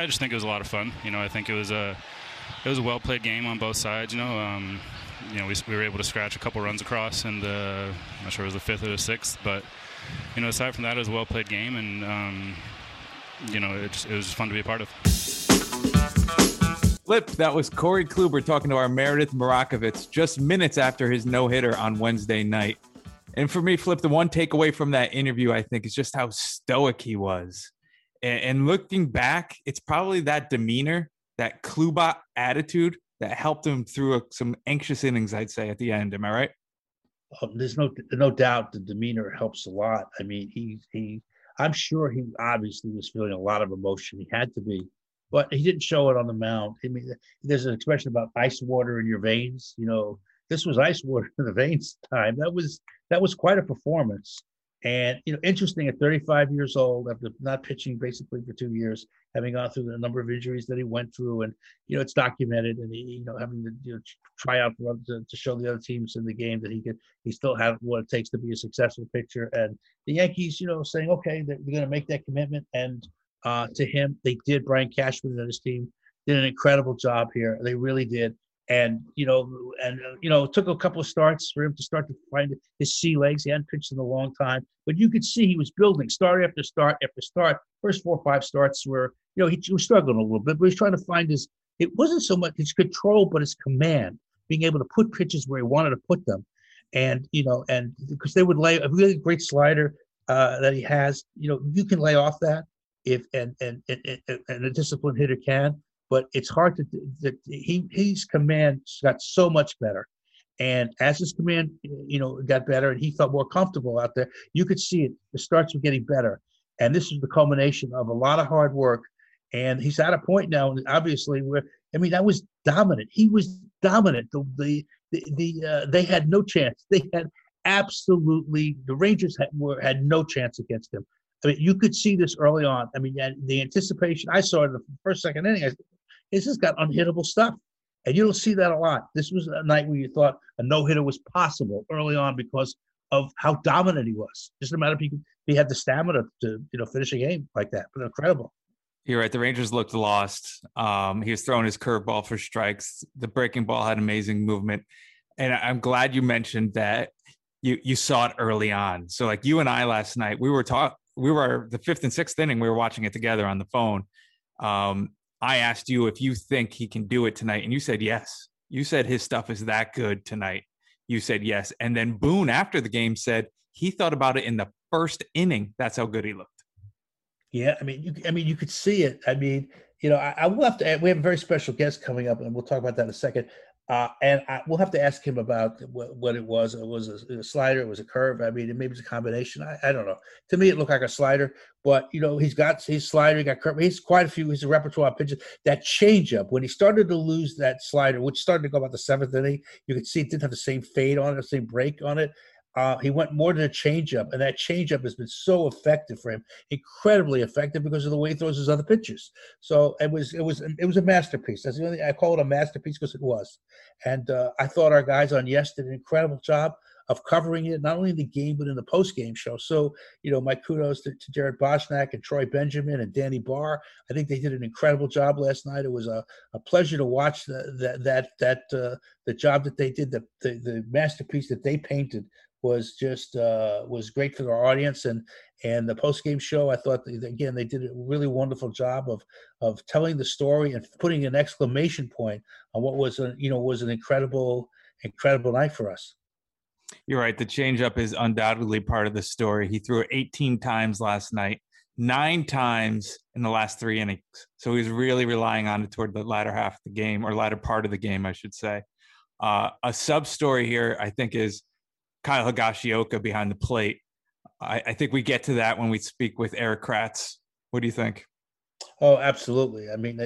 I just think it was a lot of fun. You know, I think it was a it was a well played game on both sides. You know, um, you know we, we were able to scratch a couple runs across the I'm not sure it was the fifth or the sixth, but you know aside from that, it was a well played game, and um, you know it, it was fun to be a part of. Flip, that was Corey Kluber talking to our Meredith Marakovits just minutes after his no hitter on Wednesday night. And for me, Flip, the one takeaway from that interview, I think, is just how stoic he was. And, and looking back, it's probably that demeanor, that Kluber attitude that helped him through a, some anxious innings, I'd say, at the end. Am I right? Um, there's no no doubt the demeanor helps a lot. I mean, he he I'm sure he obviously was feeling a lot of emotion. He had to be but he didn't show it on the mound. I mean, there's an expression about ice water in your veins. You know, this was ice water in the veins time. That was that was quite a performance. And you know, interesting at 35 years old, after not pitching basically for two years, having gone through the number of injuries that he went through, and you know, it's documented, and he, you know, having to you know, try out for to, to show the other teams in the game that he could, he still had what it takes to be a successful pitcher. And the Yankees, you know, saying, okay, they're, they're going to make that commitment, and uh, to him. They did. Brian Cashman and his team did an incredible job here. They really did. And you know, and uh, you know, it took a couple of starts for him to start to find his sea legs. He hadn't pitched in a long time, but you could see he was building start after start after start. First four or five starts were, you know, he, he was struggling a little bit, but he was trying to find his. It wasn't so much his control, but his command, being able to put pitches where he wanted to put them, and you know, and because they would lay a really great slider uh, that he has, you know, you can lay off that if and and, and, and a disciplined hitter can, but it's hard to that he his command got so much better. And as his command, you know, got better and he felt more comfortable out there, you could see it. The starts were getting better. And this is the culmination of a lot of hard work. And he's at a point now, obviously, where I mean, that was dominant. He was dominant. The the the, the uh, they had no chance. They had absolutely the Rangers had were had no chance against him. I mean, you could see this early on. I mean, the anticipation. I saw it in the first, second inning. I said, this has got unhittable stuff, and you don't see that a lot. This was a night where you thought a no hitter was possible early on because of how dominant he was. Just a matter of he, he had the stamina to you know finish a game like that. But incredible. You're right. The Rangers looked lost. Um, he was throwing his curveball for strikes. The breaking ball had amazing movement, and I'm glad you mentioned that you you saw it early on. So like you and I last night, we were talk we were the fifth and sixth inning. We were watching it together on the phone. Um, I asked you if you think he can do it tonight, and you said yes. You said his stuff is that good tonight. You said yes, and then Boone after the game said he thought about it in the first inning. That's how good he looked. Yeah, I mean, you, I mean, you could see it. I mean, you know, I, I will have to. We have a very special guest coming up, and we'll talk about that in a second. Uh, and I, we'll have to ask him about what, what it was. It was a, a, slider. It was a curve. I mean, it maybe it's a combination. I, I, don't know. To me, it looked like a slider. But you know, he's got his slider. He got curve. He's quite a few. He's a repertoire pitches. That changeup when he started to lose that slider, which started to go about the seventh inning, you could see it didn't have the same fade on it, the same break on it. Uh, he went more to a changeup, and that changeup has been so effective for him, incredibly effective because of the way he throws his other pitches. So it was it was it was a masterpiece. That's the only I call it a masterpiece because it was. And uh, I thought our guys on Yes did an incredible job of covering it, not only in the game but in the post game show. So you know, my kudos to, to Jared Boshnack and Troy Benjamin and Danny Barr. I think they did an incredible job last night. It was a, a pleasure to watch the, that that that uh, the job that they did, the, the the masterpiece that they painted was just uh, was great for our audience and and the post game show. I thought again they did a really wonderful job of of telling the story and putting an exclamation point on what was a you know was an incredible incredible night for us. You're right. The changeup is undoubtedly part of the story. He threw it 18 times last night, nine times in the last three innings. So he's really relying on it toward the latter half of the game or latter part of the game, I should say. Uh, a sub story here, I think, is Kyle Higashioka behind the plate. I, I, think we get to that when we speak with Erik Kratz. What do you think? Oh, absolutely. I mean,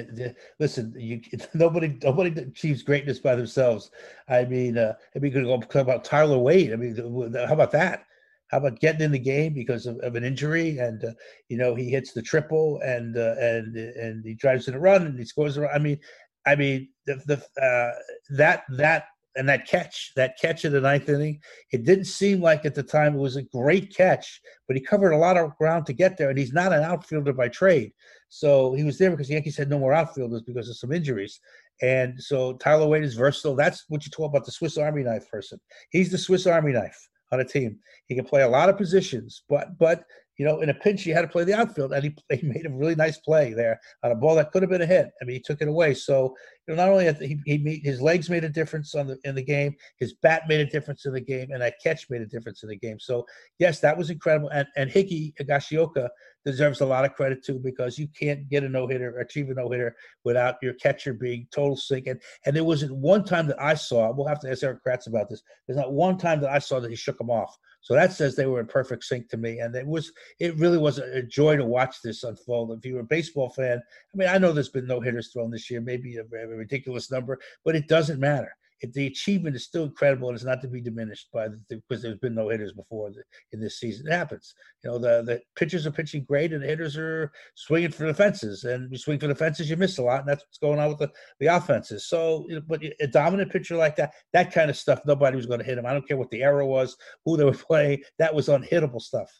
listen, you, nobody nobody achieves greatness by themselves. I mean, uh, I mean, going talk about Tyler Wade. I mean, how about that? How about getting in the game because of, of an injury, and uh, you know he hits the triple, and uh, and and he drives in a run, and he scores a run. I mean, I mean, the, the uh, that that and that catch, that catch in the ninth inning, it didn't seem like at the time it was a great catch, but he covered a lot of ground to get there, and he's not an outfielder by trade. So he was there because the Yankees had no more outfielders because of some injuries. And so Tyler Wade is versatile. That's what you talk about the Swiss Army knife person. He's the Swiss Army knife on a team. He can play a lot of positions, but but you know, in a pinch, he had to play the outfield, and he, he made a really nice play there on a ball that could have been a hit. I mean, he took it away. So, you know, not only he, he his legs made a difference on the in the game, his bat made a difference in the game, and that catch made a difference in the game. So, yes, that was incredible. And and Hiki Higashioka deserves a lot of credit too because you can't get a no hitter, achieve a no hitter without your catcher being total sync. And and there wasn't one time that I saw. We'll have to ask Erik Kratz about this. There's not one time that I saw that he shook him off. So that says they were in perfect sync to me, and it was it really was a joy to watch this unfold. If you were a baseball fan, I mean, I know there's been no hitters thrown this year, maybe a, a ridiculous number, but it doesn't matter the achievement is still incredible and it's not to be diminished by the, because there's been no hitters before the, in this season. It happens. You know, the, the pitchers are pitching great and the hitters are swinging for the fences. And you swing for the fences, you miss a lot. And that's what's going on with the, the offenses. So, but a dominant pitcher like that, that kind of stuff, nobody was going to hit him. I don't care what the error was, who they were playing. That was unhittable stuff.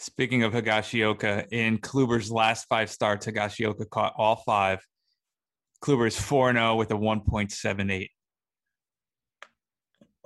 Speaking of Higashioka, in Kluber's last five starts, Higashioka caught all five. Kluber is 4 0 with a 1.78.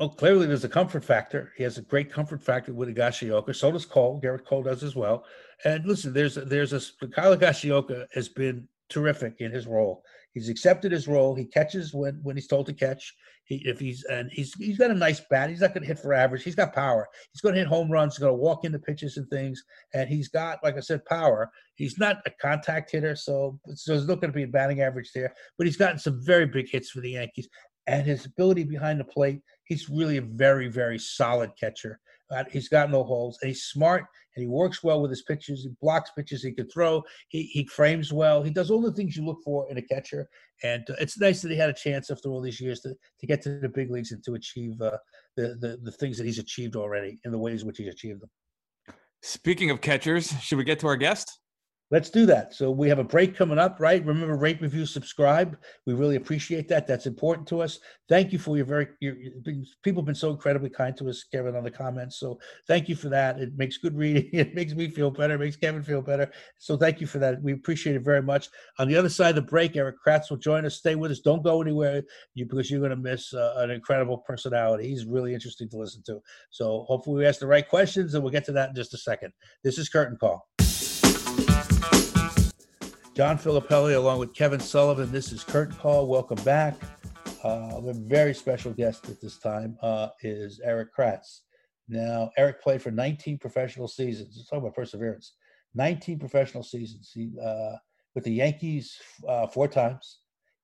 Well, clearly there's a comfort factor. He has a great comfort factor with Higashioka. So does Cole. Gerrit Cole does as well. And listen, there's a, there's a Kyle Higashioka has been terrific in his role. He's accepted his role. He catches when when he's told to catch. He if he's and he's he's got a nice bat. He's not going to hit for average. He's got power. He's going to hit home runs. He's going to walk into pitches and things. And he's got, like I said, power. He's not a contact hitter, so, so there's not going to be a batting average there. But he's gotten some very big hits for the Yankees and his ability behind the plate, he's really a very, very solid catcher. Uh, he's got no holes, and he's smart, and he works well with his pitches. He blocks pitches he can throw. He he frames well. He does all the things you look for in a catcher, and uh, it's nice that he had a chance after all these years to, to get to the big leagues and to achieve uh, the, the the things that he's achieved already in the ways which he's achieved them. Speaking of catchers, should we get to our guest? Let's do that. So we have a break coming up, right? Remember, rate, review, subscribe. We really appreciate that. That's important to us. Thank you for your very your, people have been so incredibly kind to us, Kevin, on the comments. So thank you for that. It makes good reading. It makes me feel better. It makes Kevin feel better. So thank you for that. We appreciate it very much. On the other side of the break, Erik Kratz will join us. Stay with us. Don't go anywhere you, because you're going to miss uh, an incredible personality. He's really interesting to listen to. So hopefully we ask the right questions, and we'll get to that in just a second. This is Curtain Call. John Filippelli along with Kevin Sullivan. This is Curtain Call. Welcome back. Uh, a very special guest at this time uh, is Erik Kratz. Now, Erik played for 19 professional seasons. Let's talk about perseverance. 19 professional seasons. He, uh, with the Yankees uh, four times,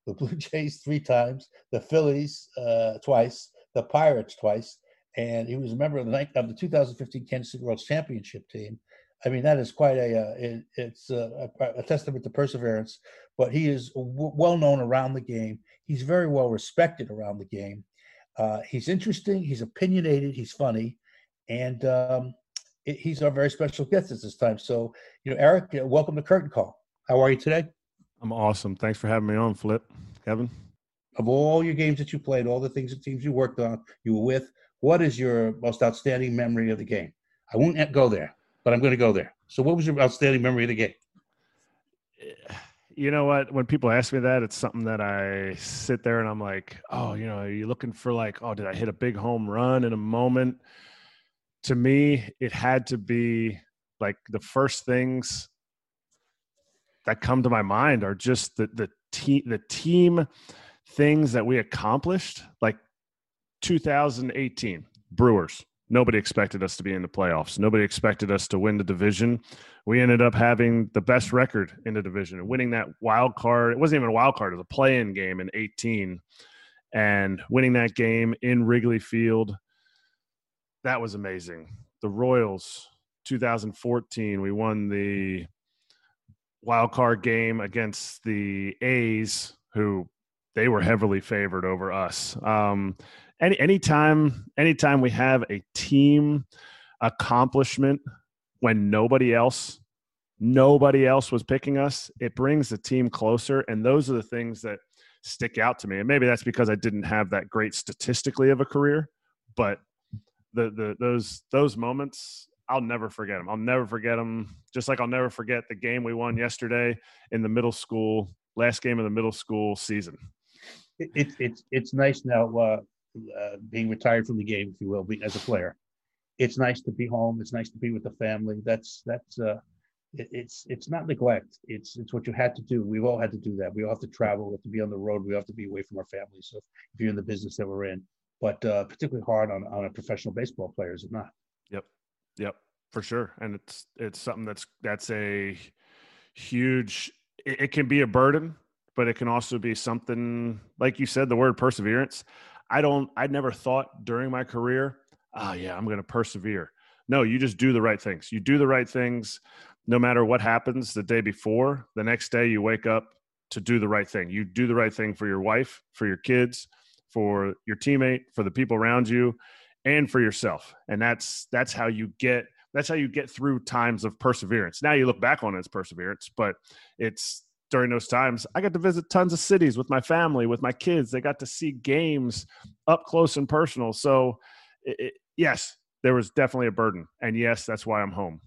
the Blue Jays three times, the Phillies uh, twice, the Pirates twice, and he was a member of the, of the 2015 Kansas City World championship team. I mean, that is quite a, uh, it, it's a, a, testament to perseverance, but he is w- well known around the game. He's very well respected around the game. Uh, he's interesting, he's opinionated, he's funny, and um, it, he's our very special guest at this time. So, you know, Erik, uh, welcome to Curtain Call. How are you today? I'm awesome. Thanks for having me on, Flip. Kevin? Of all your games that you played, all the things, the teams you worked on, you were with, what is your most outstanding memory of the game? I won't go there but I'm going to go there. So, what was your outstanding memory of the game? You know what? When people ask me that, it's something that I sit there and I'm like, oh, you know, are you looking for like, oh, did I hit a big home run in a moment? To me, it had to be like the first things that come to my mind are just the the team the team things that we accomplished like 2018 Brewers nobody expected us to be in the playoffs. Nobody expected us to win the division. We ended up having the best record in the division and winning that wild card. It wasn't even a wild card, it was a play in game in 18. And winning that game in Wrigley Field, that was amazing. The Royals, 2014, we won the wild card game against the A's, who they were heavily favored over us. Um, any anytime anytime we have a team accomplishment when nobody else nobody else was picking us it brings the team closer and those are the things that stick out to me and maybe that's because i didn't have that great statistically of a career but the the those those moments I'll never forget them. I'll never forget them. Just like I'll never forget the game we won yesterday in the middle school, last game of the middle school season. It, it, it's it's nice now uh, uh, being retired from the game, if you will, be, as a player. It's nice to be home. It's nice to be with the family. That's that's uh, it, it's it's not neglect. It's it's what you had to do. We've all had to do that. We all have to travel. We have to be on the road. We have to be away from our families. So if you're in the business that we're in, but uh, particularly hard on on a professional baseball player, is it not? Yep, yep, for sure. And it's it's something that's that's a huge. It, it can be a burden, but it can also be something like you said. The word perseverance. I don't. I never thought during my career. Oh yeah, I'm going to persevere. No, you just do the right things. You do the right things no matter what happens the day before, the next day you wake up to do the right thing. You do the right thing for your wife, for your kids, for your teammate, for the people around you, and for yourself. And that's that's how you get that's how you get through times of perseverance. Now you look back on it as perseverance, but it's during those times I got to visit tons of cities with my family, with my kids. They got to see games up close and personal. So it, it, yes, there was definitely a burden, and yes, that's why I'm home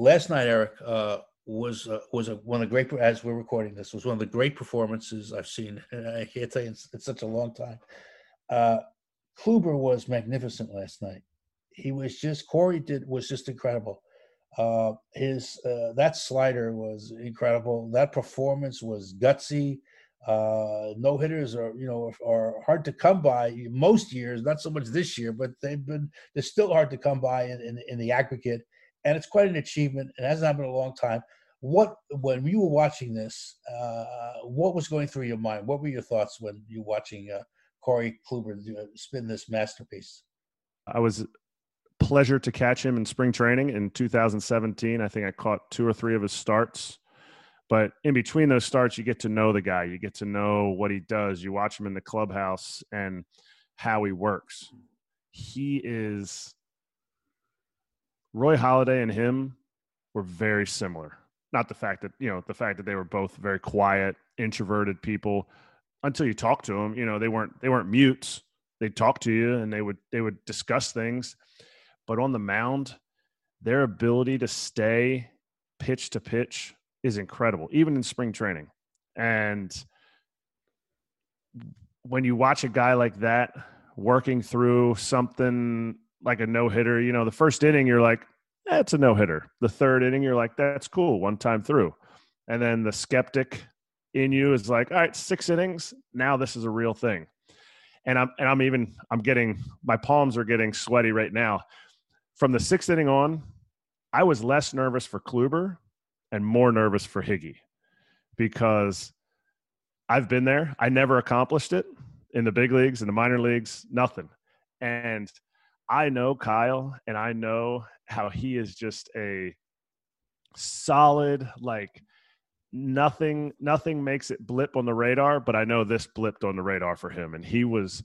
last night, Erik, uh, was uh, was a, one of the great as we're recording this was one of the great performances I've seen. I can't tell you it's, it's such a long time. Uh, Kluber was magnificent last night. He was just Corey did was just incredible. Uh, his uh, that slider was incredible. That performance was gutsy. Uh, no hitters are you know are hard to come by most years. Not so much this year, but they've been they're still hard to come by in, in, in the aggregate and it's quite an achievement. It hasn't happened in a long time. What when you were watching this, uh, what was going through your mind? What were your thoughts when you were watching uh, Corey Kluber spin this masterpiece? I was pleasure to catch him in spring training in 2017. I think I caught two or three of his starts. But in between those starts, you get to know the guy. You get to know what he does. You watch him in the clubhouse and how he works. He is Roy Halladay and him were very similar. Not the fact that, you know, the fact that they were both very quiet, introverted people until you talk to them, you know, they weren't they weren't mutes. They'd talk to you and they would they would discuss things. But on the mound, their ability to stay pitch to pitch is incredible, even in spring training. And when you watch a guy like that working through something like a no hitter. You know, the first inning, you're like, that's eh, a no hitter. The third inning, you're like, that's cool, one time through. And then the skeptic in you is like, all right, six innings. Now this is a real thing. And I'm and I'm even I'm getting my palms are getting sweaty right now. From the sixth inning on, I was less nervous for Kluber and more nervous for Higgy because I've been there. I never accomplished it in the big leagues, in the minor leagues, nothing. And I know Kyle and I know how he is just a solid like nothing nothing makes it blip on the radar but I know this blipped on the radar for him and he was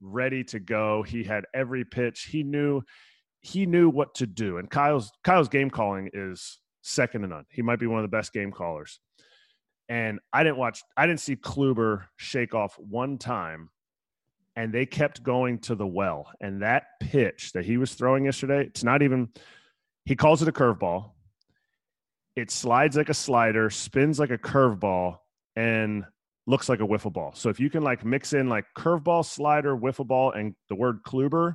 ready to go he had every pitch he knew he knew what to do and Kyle's Kyle's game calling is second to none he might be one of the best game callers and I didn't watch I didn't see Kluber shake off one time and they kept going to the well. And that pitch that he was throwing yesterday, it's not even, he calls it a curveball. It slides like a slider, spins like a curveball, and looks like a wiffle ball. So if you can like mix in like curveball, slider, wiffle ball, and the word Kluber,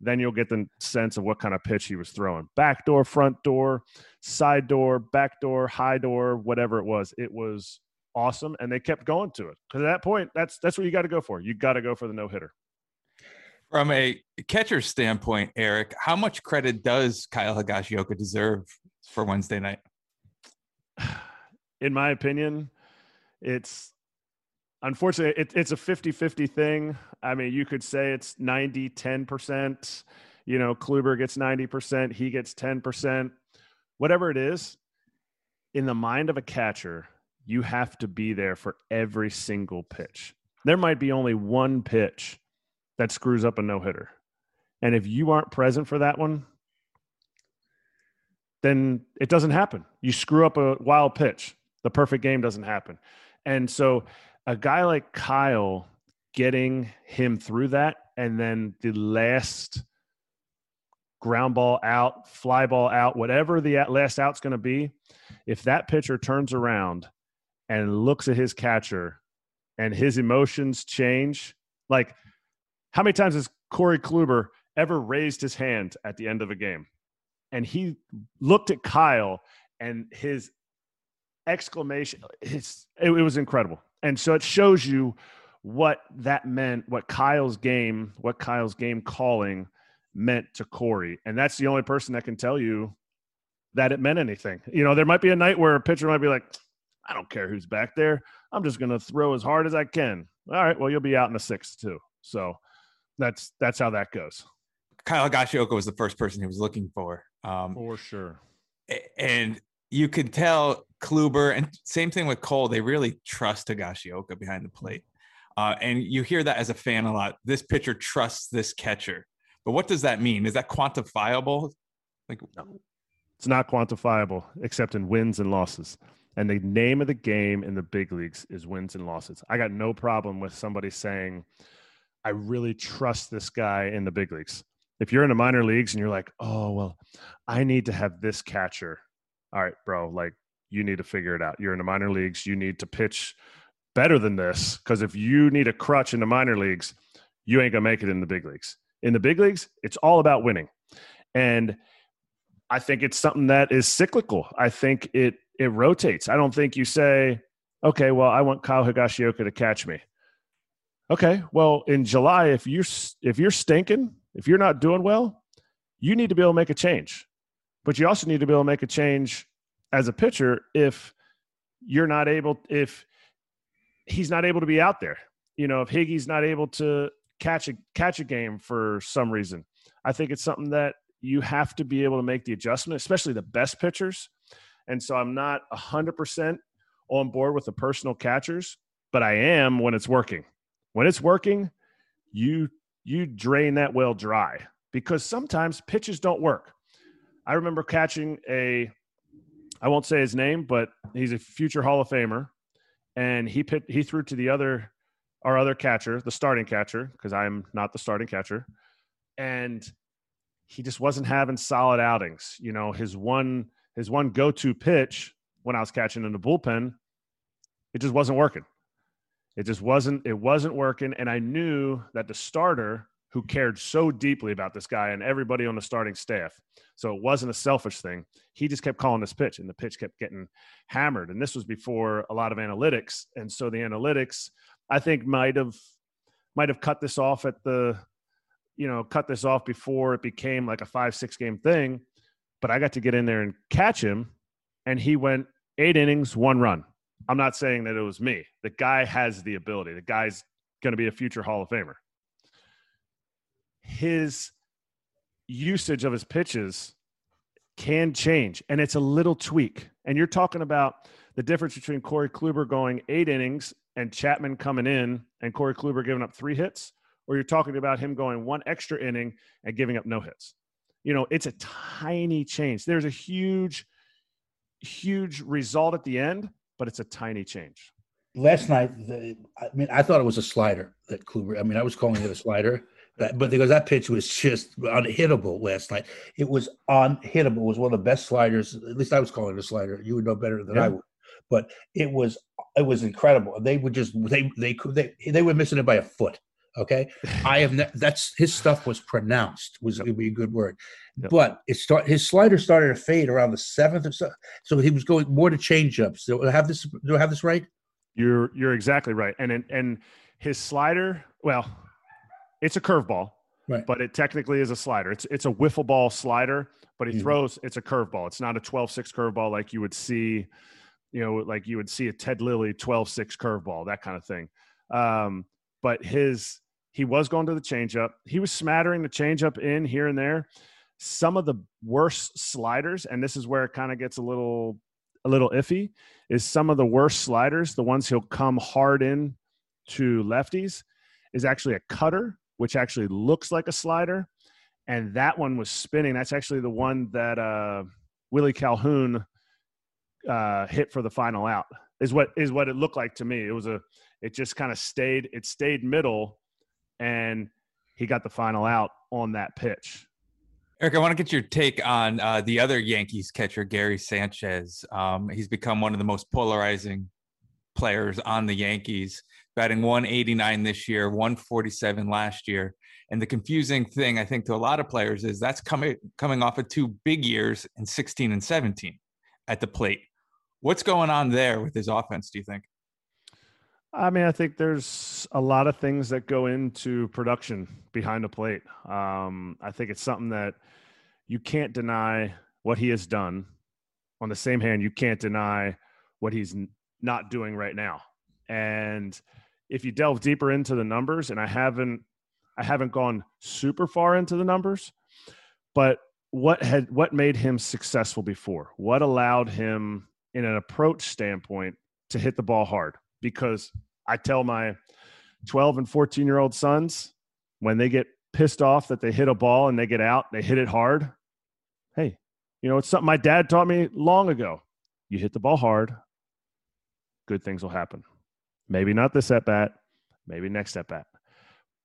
then you'll get the sense of what kind of pitch he was throwing. Back door, front door, side door, back door, high door, whatever it was. It was awesome, and they kept going to it. Because at that point, that's that's what you got to go for. You got to go for the no hitter. From a catcher standpoint, Erik, how much credit does Kyle Higashioka deserve for Wednesday night? In my opinion, it's unfortunately it, it's a 50-50 thing. I mean, you could say it's 90 10%. You know, Kluber gets 90%, he gets 10%. Whatever it is, in the mind of a catcher, you have to be there for every single pitch. There might be only one pitch that screws up a no hitter. And if you aren't present for that one, then it doesn't happen. You screw up a wild pitch, the perfect game doesn't happen. And so a guy like Kyle getting him through that, and then the last ground ball out, fly ball out, whatever the last out's going to be, if that pitcher turns around and looks at his catcher and his emotions change, like how many times has Corey Kluber ever raised his hand at the end of a game? And he looked at Kyle and his exclamation, his, it, it was incredible. And so it shows you what that meant, what Kyle's game, what Kyle's game calling meant to Corey. And that's the only person that can tell you that it meant anything. You know, there might be a night where a pitcher might be like, I don't care who's back there. I'm just going to throw as hard as I can. All right, well, you'll be out in the sixth too. So that's that's how that goes. Kyle Higashioka was the first person he was looking for. Um, for sure. And you could tell Kluber and same thing with Cole. They really trust Higashioka behind the plate. Uh, and you hear that as a fan a lot. This pitcher trusts this catcher. But what does that mean? Is that quantifiable? Like, no, it's not quantifiable except in wins and losses. And the name of the game in the big leagues is wins and losses. I got no problem with somebody saying, I really trust this guy in the big leagues. If you're in the minor leagues and you're like, oh, well, I need to have this catcher. All right, bro, like you need to figure it out. You're in the minor leagues. You need to pitch better than this because if you need a crutch in the minor leagues, you ain't going to make it in the big leagues. In the big leagues, it's all about winning. And I think it's something that is cyclical. I think it it rotates. I don't think you say, okay, well, I want Kyle Higashioka to catch me. Okay, well, in July, if you're if you're stinking, if you're not doing well, you need to be able to make a change. But you also need to be able to make a change as a pitcher if you're not able if he's not able to be out there. You know, if Higgy's not able to catch a catch a game for some reason, I think it's something that you have to be able to make the adjustment, especially the best pitchers. And so I'm not 100% on board with the personal catchers, but I am when it's working. When it's working, you you drain that well dry because sometimes pitches don't work. I remember catching a I won't say his name, but he's a future Hall of Famer and he pit, he threw to the other our other catcher, the starting catcher, because I'm not the starting catcher, and he just wasn't having solid outings. You know, his one his one go to pitch when I was catching in the bullpen, it just wasn't working. It just wasn't it wasn't working, and I knew that the starter who cared so deeply about this guy and everybody on the starting staff. So it wasn't a selfish thing. He just kept calling this pitch and the pitch kept getting hammered. And this was before a lot of analytics. And so the analytics, I think, might have might have cut this off at the, you know, cut this off before it became like a five, six game thing. But I got to get in there and catch him. And he went eight innings, one run. I'm not saying that it was me. The guy has the ability. The guy's going to be a future Hall of Famer his usage of his pitches can change, and it's a little tweak. And you're talking about the difference between Corey Kluber going eight innings and Chapman coming in and Corey Kluber giving up three hits, or you're talking about him going one extra inning and giving up no hits. You know, it's a tiny change. There's a huge, huge result at the end, but it's a tiny change. Last night, the, I mean, I thought it was a slider that Kluber. I mean, I was calling it a slider but because that pitch was just unhittable last night. It was unhittable. It was one of the best sliders. At least I was calling it a slider. You would know better than yeah. I would. But it was it was incredible. They would just they they could they they were missing it by a foot. Okay, I have ne- that's his stuff was pronounced was yep. be a good word, yep. but it start his slider started to fade around the seventh or so. So he was going more to changeups. Do I have this? Do I have this right? You're you're exactly right. And and, and his slider, well, it's a curveball, right. but it technically is a slider. It's it's a wiffle ball slider, but he mm-hmm. throws. It's a curveball. It's not a 12-6 curveball like you would see, you know, like you would see a Ted Lilly 12-6 curveball, that kind of thing. Um, but his he was going to the changeup. He was smattering the changeup in here and there. Some of the worst sliders, and this is where it kind of gets a little a little iffy, is some of the worst sliders, the ones he'll come hard in to lefties, is actually a cutter which actually looks like a slider. And that one was spinning. That's actually the one that uh, Willie Calhoun uh, hit for the final out. Is what is what it looked like to me. It was a. It just kind of stayed. It stayed middle, and he got the final out on that pitch. Erik, I want to get your take on uh, the other Yankees catcher, Gary Sanchez. Um, he's become one of the most polarizing players on the Yankees, batting 189 this year, 147 last year. And the confusing thing, I think, to a lot of players is that's coming coming off of two big years in 16 and 17 at the plate. What's going on there with his offense? Do you think? I mean, I think there's a lot of things that go into production behind the plate. Um, I think it's something that you can't deny what he has done. On the same hand, you can't deny what he's not doing right now. And if you delve deeper into the numbers, and I haven't, I haven't gone super far into the numbers, but what had what made him successful before? What allowed him, in an approach standpoint, to hit the ball hard? Because I tell my 12 and 14 year old sons when they get pissed off that they hit a ball and they get out, they hit it hard. Hey, you know, it's something my dad taught me long ago. You hit the ball hard, good things will happen. Maybe not this at bat, maybe next at bat.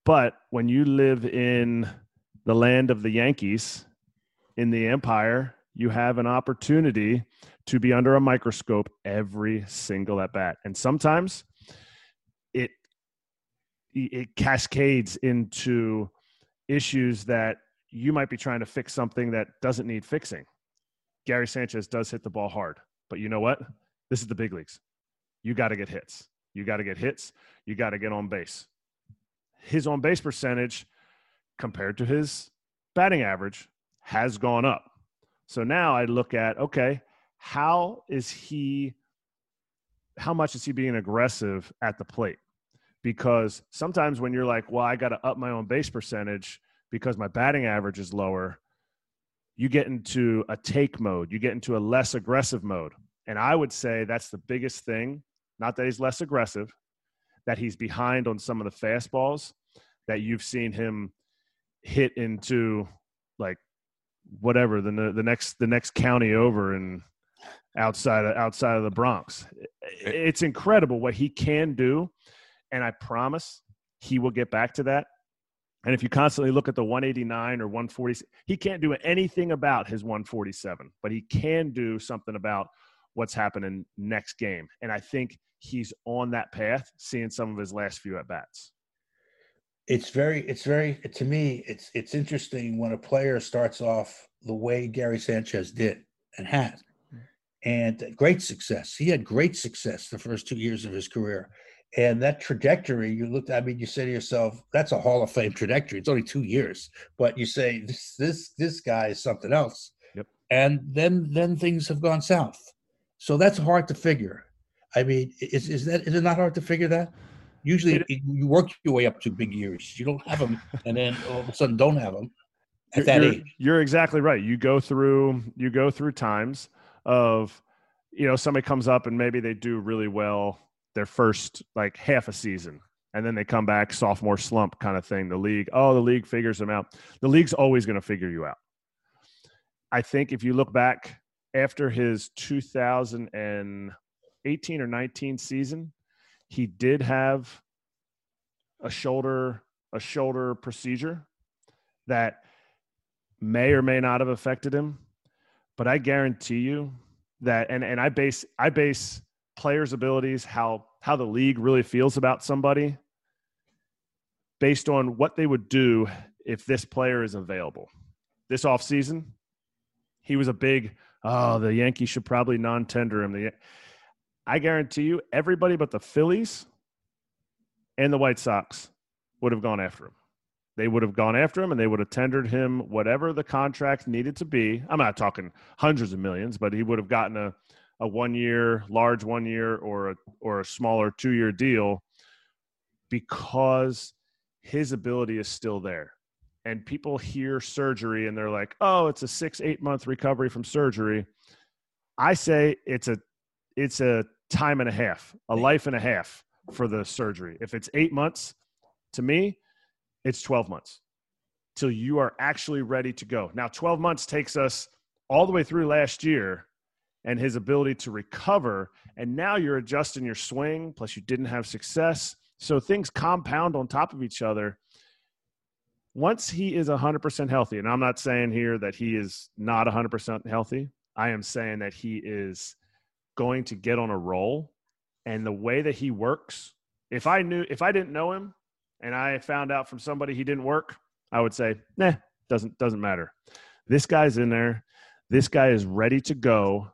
But when you live in the land of the Yankees, in the empire, you have an opportunity to be under a microscope every single at bat. And sometimes it it cascades into issues that you might be trying to fix something that doesn't need fixing. Gary Sanchez does hit the ball hard, but you know what? This is the big leagues you got to get hits. You got to get hits. You got to get on base. His on base percentage compared to his batting average has gone up. So now I look at okay, how is he how much is he being aggressive at the plate? Because sometimes when you're like, well, I got to up my on base percentage because my batting average is lower, you get into a take mode, you get into a less aggressive mode. And I would say that's the biggest thing not that he's less aggressive, that he's behind on some of the fastballs that you've seen him hit into like whatever the the next the next county over and outside of outside of the Bronx. It's incredible what he can do, and I promise he will get back to that. And if you constantly look at the 189 or 140, he can't do anything about his 147, but he can do something about what's happening next game. And I think he's on that path, seeing some of his last few at bats. It's very, it's very, to me, it's it's interesting when a player starts off the way Gary Sanchez did and had, and great success. He had great success the first two years of his career, and that trajectory. You looked, I mean, you say to yourself, "That's a Hall of Fame trajectory." It's only two years, but you say this this this guy is something else. Yep. And then then things have gone south. So that's hard to figure. I mean, is is that is it not hard to figure that? Usually, it, you work your way up to big years. You don't have them, and then all of a sudden, don't have them at that you're, age. You're exactly right. You go through you go through times of, you know, somebody comes up and maybe they do really well their first like half a season, and then they come back sophomore slump kind of thing. The league, oh, the league figures them out. The league's always going to figure you out. I think if you look back after his 2018 or 19 season, he did have a shoulder a shoulder procedure that may or may not have affected him. But I guarantee you that and, and I base I base players' abilities, how how the league really feels about somebody based on what they would do if this player is available. This offseason, he was a big, oh, the Yankees should probably non-tender him. The I guarantee you, everybody but the Phillies and the White Sox would have gone after him. They would have gone after him and they would have tendered him whatever the contract needed to be. I'm not talking hundreds of millions, but he would have gotten a, a one year, large one year, or a, or a smaller two year deal because his ability is still there. And people hear surgery and they're like, oh, it's a six, eight month recovery from surgery. I say it's a it's a time and a half, a life and a half for the surgery. If it's eight months, to me, it's 12 months till you are actually ready to go. Now, 12 months takes us all the way through last year and his ability to recover. And now you're adjusting your swing, plus you didn't have success. So things compound on top of each other. Once he is 100% healthy, and I'm not saying here that he is not 100% healthy, I am saying that he is going to get on a roll. And the way that he works, if I knew, if I didn't know him and I found out from somebody he didn't work, I would say, nah, doesn't, doesn't matter. This guy's in there. This guy is ready to go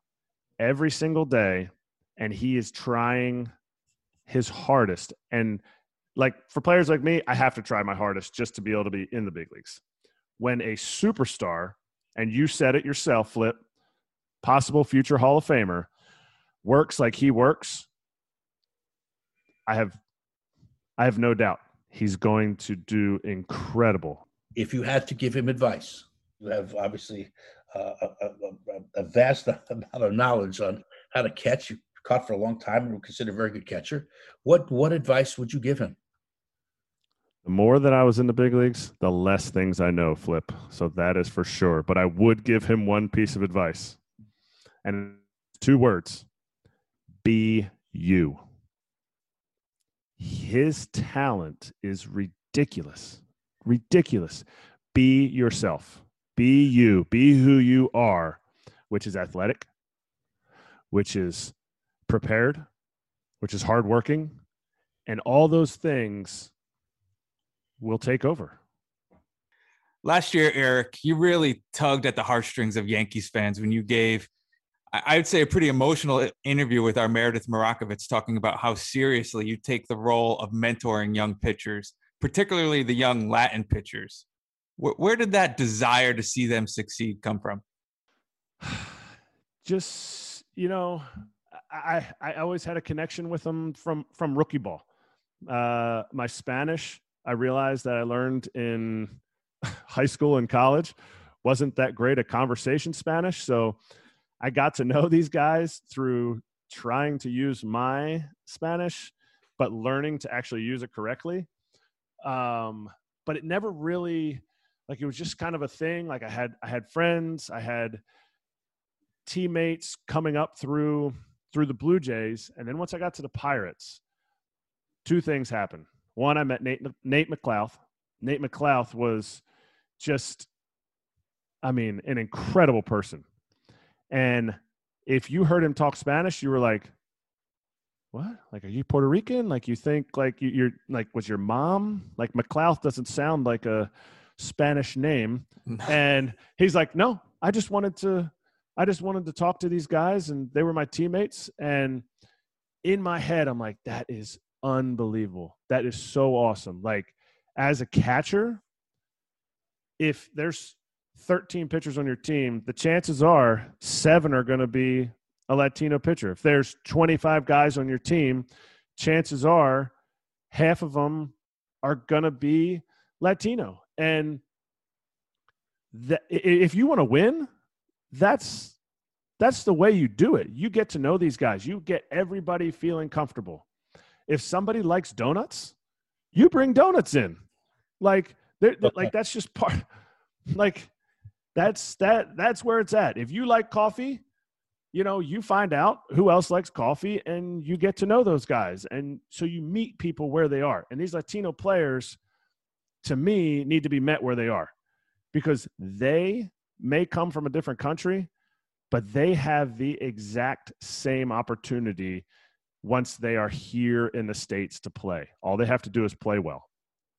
every single day. And he is trying his hardest. And like for players like me, I have to try my hardest just to be able to be in the big leagues. When a superstar, and you said it yourself, Flip, possible future Hall of Famer, works like he works, I have I have no doubt he's going to do incredible. If you had to give him advice, you have obviously uh, a, a, a, vast amount of knowledge on how to catch. You caught for a long time and were considered a very good catcher. What what advice would you give him? The more that I was in the big leagues, the less things I know, Flip. So that is for sure. But I would give him one piece of advice. And two words be you. His talent is ridiculous. Ridiculous. Be yourself. Be you. Be who you are, which is athletic, which is prepared, which is hardworking. And all those things will take over. Last year, Erik, you really tugged at the heartstrings of Yankees fans when you gave, I would say, a pretty emotional interview with our Meredith Marakovits talking about how seriously you take the role of mentoring young pitchers, particularly the young Latin pitchers. Where, where did that desire to see them succeed come from? Just, you know, I, I always had a connection with them from, from rookie ball. Uh, my Spanish I realized that I learned in high school and college wasn't that great at conversation Spanish. So I got to know these guys through trying to use my Spanish, but learning to actually use it correctly. Um, but it never really like it was just kind of a thing. Like I had I had friends, I had teammates coming up through through the Blue Jays, and then once I got to the Pirates, two things happened. One, I met Nate Nate McLouth. Nate McLouth was just, I mean, an incredible person. And if you heard him talk Spanish, you were like, "What? Like, are you Puerto Rican? Like, you think like you're like was your mom? Like McLouth doesn't sound like a Spanish name." and he's like, "No, I just wanted to." I just wanted to talk to these guys, and they were my teammates. And in my head, I'm like, that is unbelievable. That is so awesome. Like as a catcher, if there's 13 pitchers on your team, the chances are seven are going to be a Latino pitcher. If there's 25 guys on your team, chances are half of them are going to be Latino. And if you want to win, that's that's the way you do it. You get to know these guys. You get everybody feeling comfortable if somebody likes donuts, you bring donuts in. Like, okay. like that's just part. Like, that's that. That's where it's at. If you like coffee, you know, you find out who else likes coffee, and you get to know those guys, and so you meet people where they are. And these Latino players, to me, need to be met where they are, because they may come from a different country, but they have the exact same opportunity once they are here in the States to play. All they have to do is play well.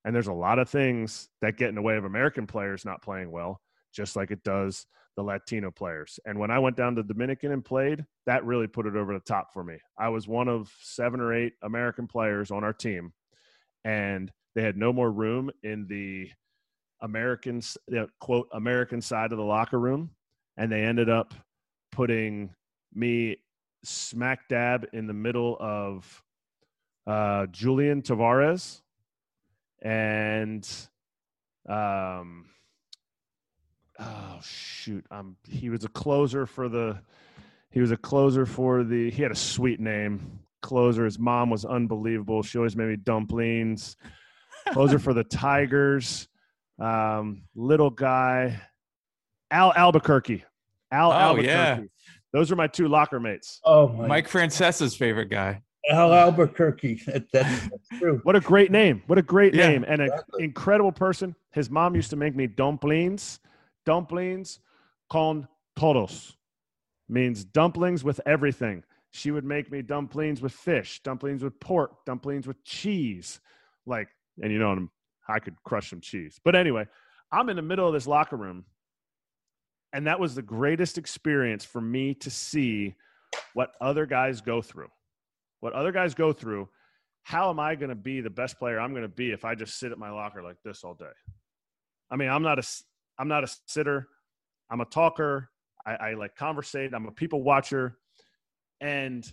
And there's a lot of things that get in the way of American players not playing well, just like it does the Latino players. And when I went down to Dominican and played, that really put it over the top for me. I was one of seven or eight American players on our team, and they had no more room in the Americans, quote, American side of the locker room. And they ended up putting me smack dab in the middle of uh, Julian Tavarez and um, oh shoot, um, he was a closer for the he was a closer for the he had a sweet name closer. His mom was unbelievable. She always made me dumplings. Closer for the Tigers. Um, little guy, Al Albuquerque. Al oh, Albuquerque. Yeah. Those are my two locker mates. Oh, my. Mike Francesa's favorite guy. Al Albuquerque. That, that's, that's true. What a great name. What a great Yeah, name. And an exactly. incredible person. His mom used to make me dumplings. Dumplings con todos means dumplings with everything. She would make me dumplings with fish, dumplings with pork, dumplings with cheese. Like, and you know, I'm- I could crush some cheese. But anyway, I'm in the middle of this locker room. And that was the greatest experience for me to see what other guys go through. What other guys go through how am I going to be the best player I'm going to be if I just sit at my locker like this all day? I mean, I'm not a I'm not a sitter. I'm a talker. I, I like conversate. I'm a people watcher, and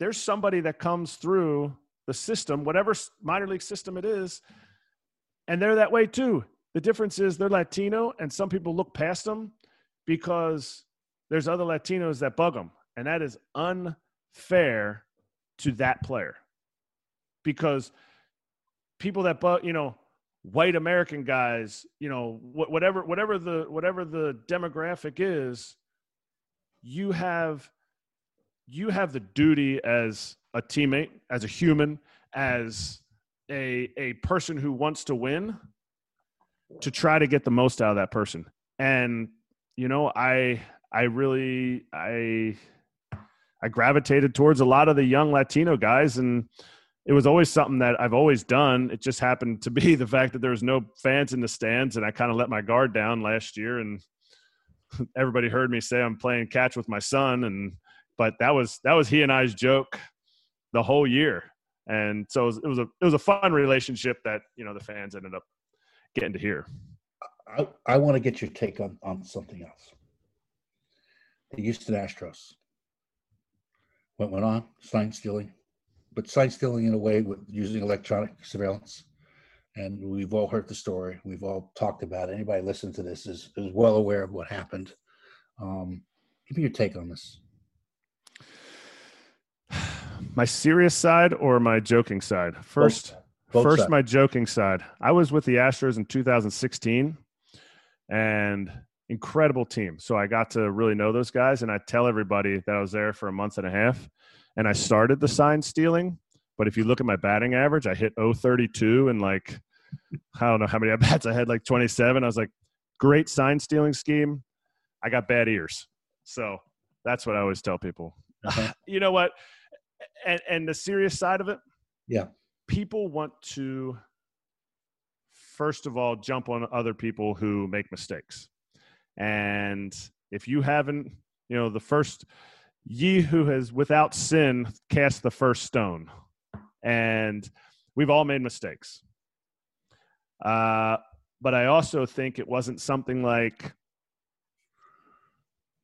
there's somebody that comes through the system, whatever minor league system it is, and they're that way too. The difference is they're Latino, and some people look past them because there's other Latinos that bug them, and that is unfair to that player because people that bug, you know white american guys you know wh- whatever whatever the whatever the demographic is you have you have the duty as a teammate as a human as a a person who wants to win to try to get the most out of that person and you know i i really i i gravitated towards a lot of the young latino guys and it was always something that I've always done. It just happened to be the fact that there was no fans in the stands, and I kind of let my guard down last year, and everybody heard me say I'm playing catch with my son, and but that was that was he and I's joke the whole year, and so it was, it was a it was a fun relationship that you know the fans ended up getting to hear. I, I want to get your take on, on something else. The Houston Astros. What went on? Sign stealing, but sign stealing in a way with using electronic surveillance. And we've all heard the story. We've all talked about it. Anybody listening to this is, is well aware of what happened. Um, give me your take on this. My serious side or my joking side? First, Both First, sides. my joking side. I was with the Astros in 2016 and incredible team. So I got to really know those guys. And I tell everybody that I was there for a month and a half and I started the sign stealing. But if you look at my batting average, I hit 032 and like, I don't know how many at bats I had, like 27. I was like, great sign stealing scheme. I got bad ears. So that's what I always tell people. Uh-huh. You know what? And, and the serious side of it, Yeah. People want to first of all jump on other people who make mistakes. And if you haven't you know the first ye who has without sin cast the first stone. And we've all made mistakes. Uh, but i also think it wasn't something like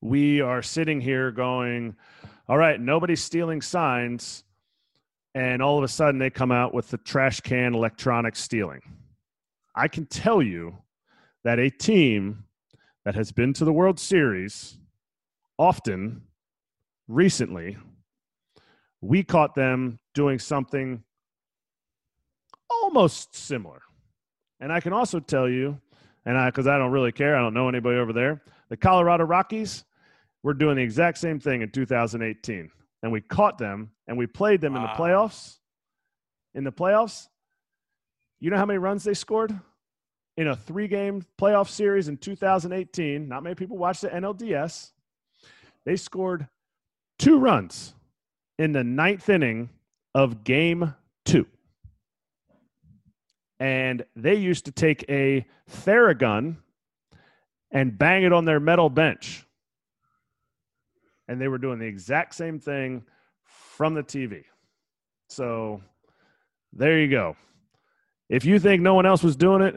we are sitting here going all right nobody's stealing signs and all of a sudden they come out with the trash can electronic stealing. I can tell you that a team that has been to the World Series often recently, we caught them doing something almost similar. And I can also tell you, and I because I don't really care, I don't know anybody over there, the Colorado Rockies were doing the exact same thing in 2018 and we caught them and we played them in the playoffs. In the playoffs, you know how many runs they scored in a three-game playoff series in 2018? Not many people watched the NLDS. They scored two runs in the ninth inning of Game Two, and they used to take a Theragun and bang it on their metal bench and they were doing the exact same thing from the TV. So there you go. If you think no one else was doing it,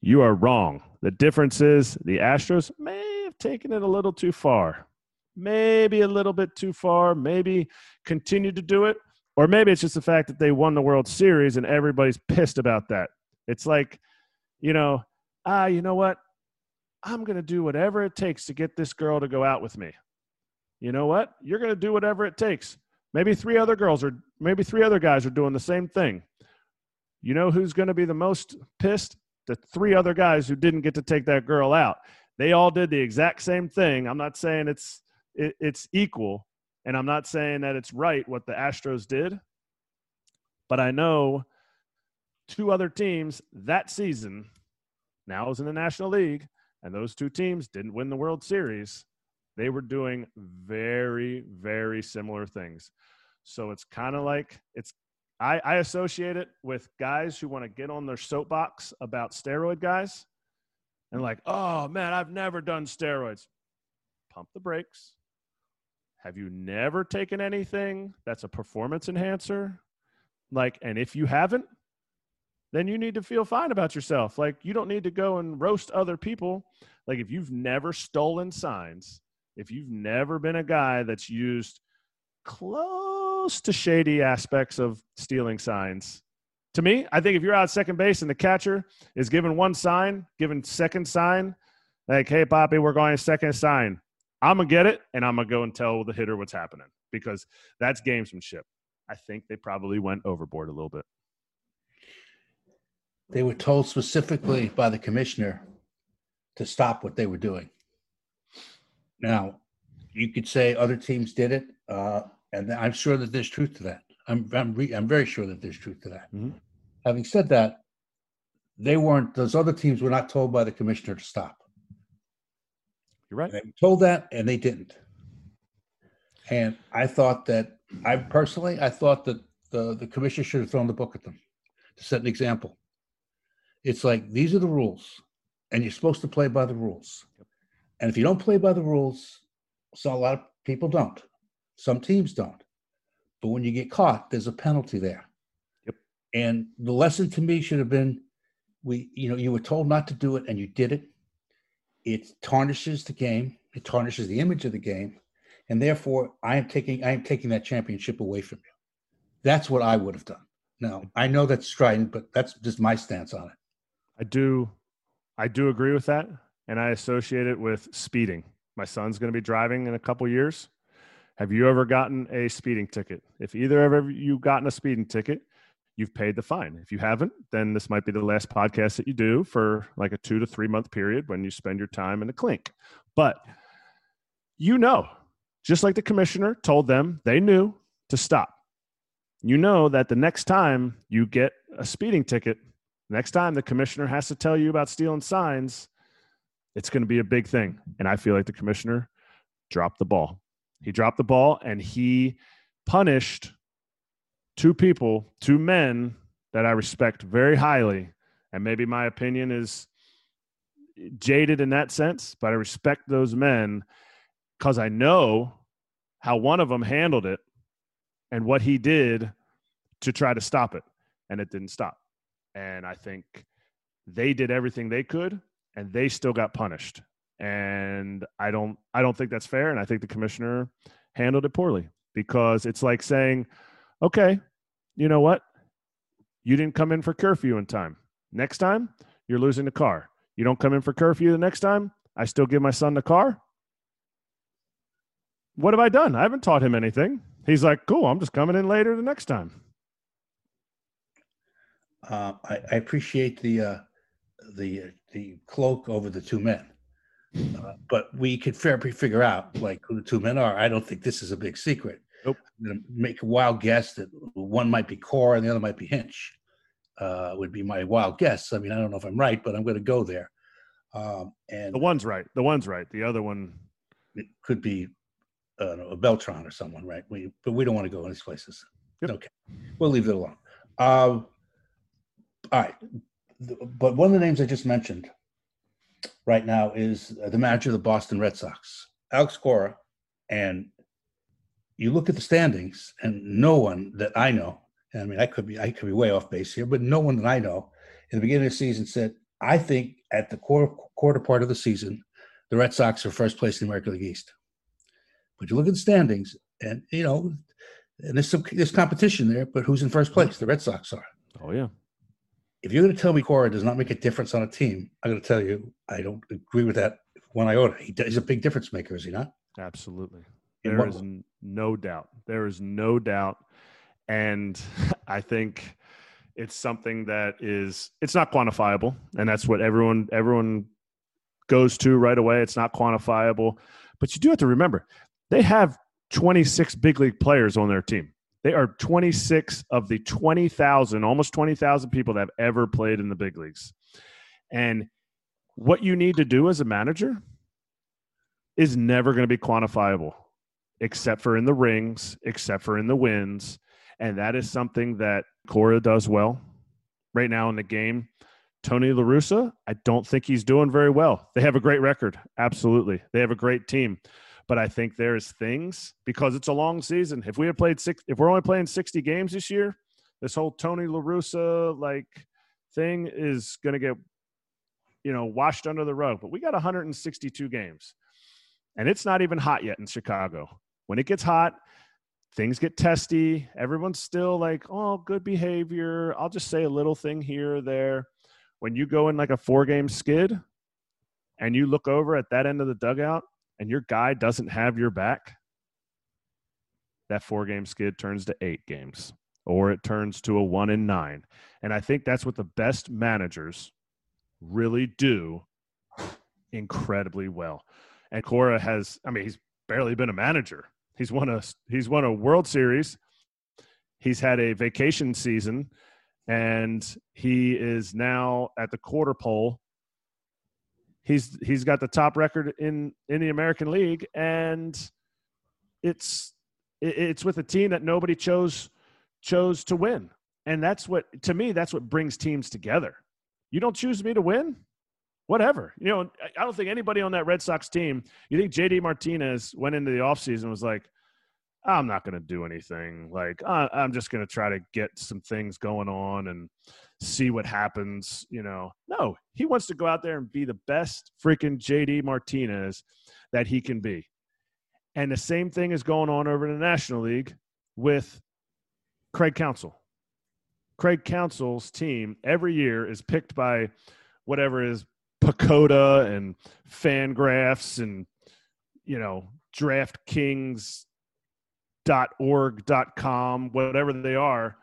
you are wrong. The difference is the Astros may have taken it a little too far. Maybe a little bit too far, maybe continued to do it, or maybe it's just the fact that they won the World Series and everybody's pissed about that. It's like, you know, ah, you know what? I'm going to do whatever it takes to get this girl to go out with me you know what? You're going to do whatever it takes. Maybe three other girls or maybe three other guys are doing the same thing. You know who's going to be the most pissed? The three other guys who didn't get to take that girl out. They all did the exact same thing. I'm not saying it's it, it's equal, And I'm not saying that it's right what the Astros did, but I know two other teams that season now is in the National League, and those two teams didn't win the World Series. They were doing very, very similar things. So it's kind of like it's I, I associate it with guys who want to get on their soapbox about steroid guys and like, oh man, I've never done steroids. Pump the brakes. Have you never taken anything that's a performance enhancer? Like, and if you haven't, then you need to feel fine about yourself. Like, you don't need to go and roast other people. Like, if you've never stolen signs, if you've never been a guy that's used close to shady aspects of stealing signs, to me, I think if you're out second base and the catcher is given one sign, given second sign, like, hey, Poppy, we're going second sign. I'm gonna get it, and I'm gonna go and tell the hitter what's happening because that's gamesmanship. I think they probably went overboard a little bit. They were told specifically by the commissioner to stop what they were doing. Now, you could say other teams did it, uh, and I'm sure that there's truth to that. I'm I'm, re- I'm very sure that there's truth to that. Mhm. Having said that, they weren't; those other teams were not told by the commissioner to stop. You're right. They were told that, and they didn't. And I thought that I personally, I thought that the the commissioner should have thrown the book at them to set an example. It's like these are the rules, and you're supposed to play by the rules. And if you don't play by the rules, so a lot of people don't. Some teams don't. But when you get caught, there's a penalty there. Yep. And the lesson to me should have been we, you know, you were told not to do it and you did it. It tarnishes the game, it tarnishes the image of the game. And therefore I am taking I am taking that championship away from you. That's what I would have done. Now I know that's strident, but that's just my stance on it. I do, I do agree with that, and I associate it with speeding. My son's going to be driving in a couple years. Have you ever gotten a speeding ticket? If either of you gotten a speeding ticket, you've paid the fine. If you haven't, then this might be the last podcast that you do for like a two to three month period when you spend your time in the clink. But you know, just like the commissioner told them, they knew to stop. You know that the next time you get a speeding ticket, next time the commissioner has to tell you about stealing signs, it's going to be a big thing. And I feel like the commissioner dropped the ball. He dropped the ball and he punished two people, two men that I respect very highly. And maybe my opinion is jaded in that sense, but I respect those men because I know how one of them handled it and what he did to try to stop it. And it didn't stop. And I think they did everything they could and they still got punished. And I don't I don't think that's fair. And I think the commissioner handled it poorly because it's like saying, okay, you know what? You didn't come in for curfew in time. Next time, you're losing the car. You don't come in for curfew the next time, I still give my son the car. What have I done? I haven't taught him anything. He's like, cool, I'm just coming in later the next time. Uh, I, I appreciate the uh, the the cloak over the two men, uh, but we could fairly figure out like who the two men are. I don't think this is a big secret. Nope. I'm gonna make a wild guess that one might be Cora and the other might be Hinch. Uh, would be my wild guess. I mean, I don't know if I'm right, but I'm going to go there. Um, and The one's right. The one's right. The other one, it could be uh, a Beltran or someone, right? We, but we don't want to go in these places. Yep. Okay, we'll leave it alone. Um, all right, but one of the names I just mentioned right now is the manager of the Boston Red Sox, Alex Cora, and you look at the standings, and no one that I know, I mean, I could be, I could be way off base here, but no one that I know in the beginning of the season said, I think at the quarter, quarter part of the season, the Red Sox are first place in the American League East. But you look at the standings, and you know, and there's some there's competition there, but who's in first place? The Red Sox are. oh yeah. If you're going to tell me Cora does not make a difference on a team, I'm going to tell you I don't agree with that one iota. He does, he's a big difference maker, is he not? Absolutely. There what is no doubt. There is no doubt. And I think it's something that is it's not quantifiable. And that's what everyone everyone goes to right away. It's not quantifiable. But you do have to remember, they have 26 big league players on their team. They are 26 of the 20,000, almost 20,000 people that have ever played in the big leagues. And what you need to do as a manager is never going to be quantifiable, except for in the rings, except for in the wins. And that is something that Cora does well right now in the game. Tony LaRussa, I don't think he's doing very well. They have a great record. Absolutely. They have a great team. But I think there's things because it's a long season. If we had played six, if we're only playing 60 games this year, this whole Tony LaRussa like thing is going to get, you know, washed under the rug. But we got 162 games and it's not even hot yet in Chicago. When it gets hot, things get testy. Everyone's still like, oh, good behavior. I'll just say a little thing here or there. When you go in like a four game skid and you look over at that end of the dugout and your guy doesn't have your back, that four game skid turns to eight games or it turns to a one in nine. And I think that's what the best managers really do incredibly well. And Cora has, I mean, he's barely been a manager. He's won a he's won a World Series. He's had a vacation season, and he is now at the quarter pole. He's he's got the top record in in the American League, and it's it's with a team that nobody chose chose to win, and that's what to me that's what brings teams together. You don't choose me to win, whatever. You know, I don't think anybody on that Red Sox team, you think JD Martinez went into the offseason was like, I'm not going to do anything. Like, I'm just going to try to get some things going on and see what happens. You know, no, he wants to go out there and be the best freaking JD Martinez that he can be. And the same thing is going on over in the National League with Craig Counsell. Craig Counsell's team every year is picked by whatever is PECOTA and Fangraphs and you know DraftKings.org.com, whatever they are,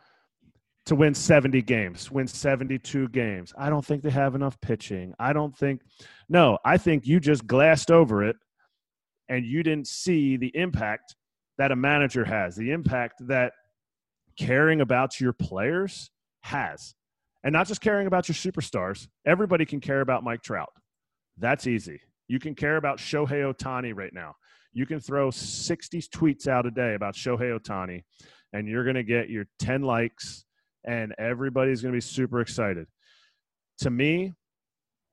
to win 70 games, win 72 games. I don't think they have enough pitching. I don't think, no, I think you just glassed over it and you didn't see the impact that a manager has, the impact that caring about your players has and not just caring about your superstars. Everybody can care about Mike Trout. That's easy. You can care about Shohei Ohtani right now. You can throw 60 tweets out a day about Shohei Ohtani, and you're going to get your 10 likes, and everybody's going to be super excited. To me,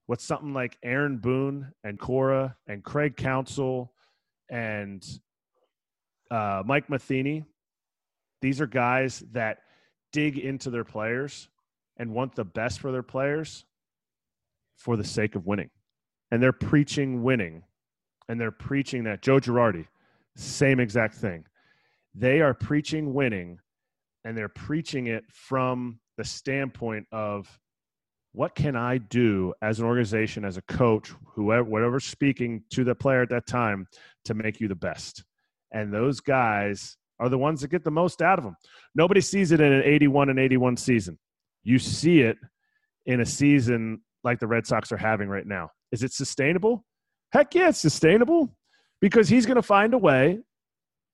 what's something like Aaron Boone and Cora and Craig Counsell and uh, Mike Matheny, these are guys that dig into their players and want the best for their players for the sake of winning. And they're preaching winning. And they're preaching that. Joe Girardi, same exact thing. They are preaching winning and they're preaching it from the standpoint of what can I do as an organization, as a coach, whoever, whatever speaking to the player at that time to make you the best. And those guys are the ones that get the most out of them. Nobody sees it in an 81 and 81 season. You see it in a season like the Red Sox are having right now. Is it sustainable? Heck yeah, it's sustainable because he's going to find a way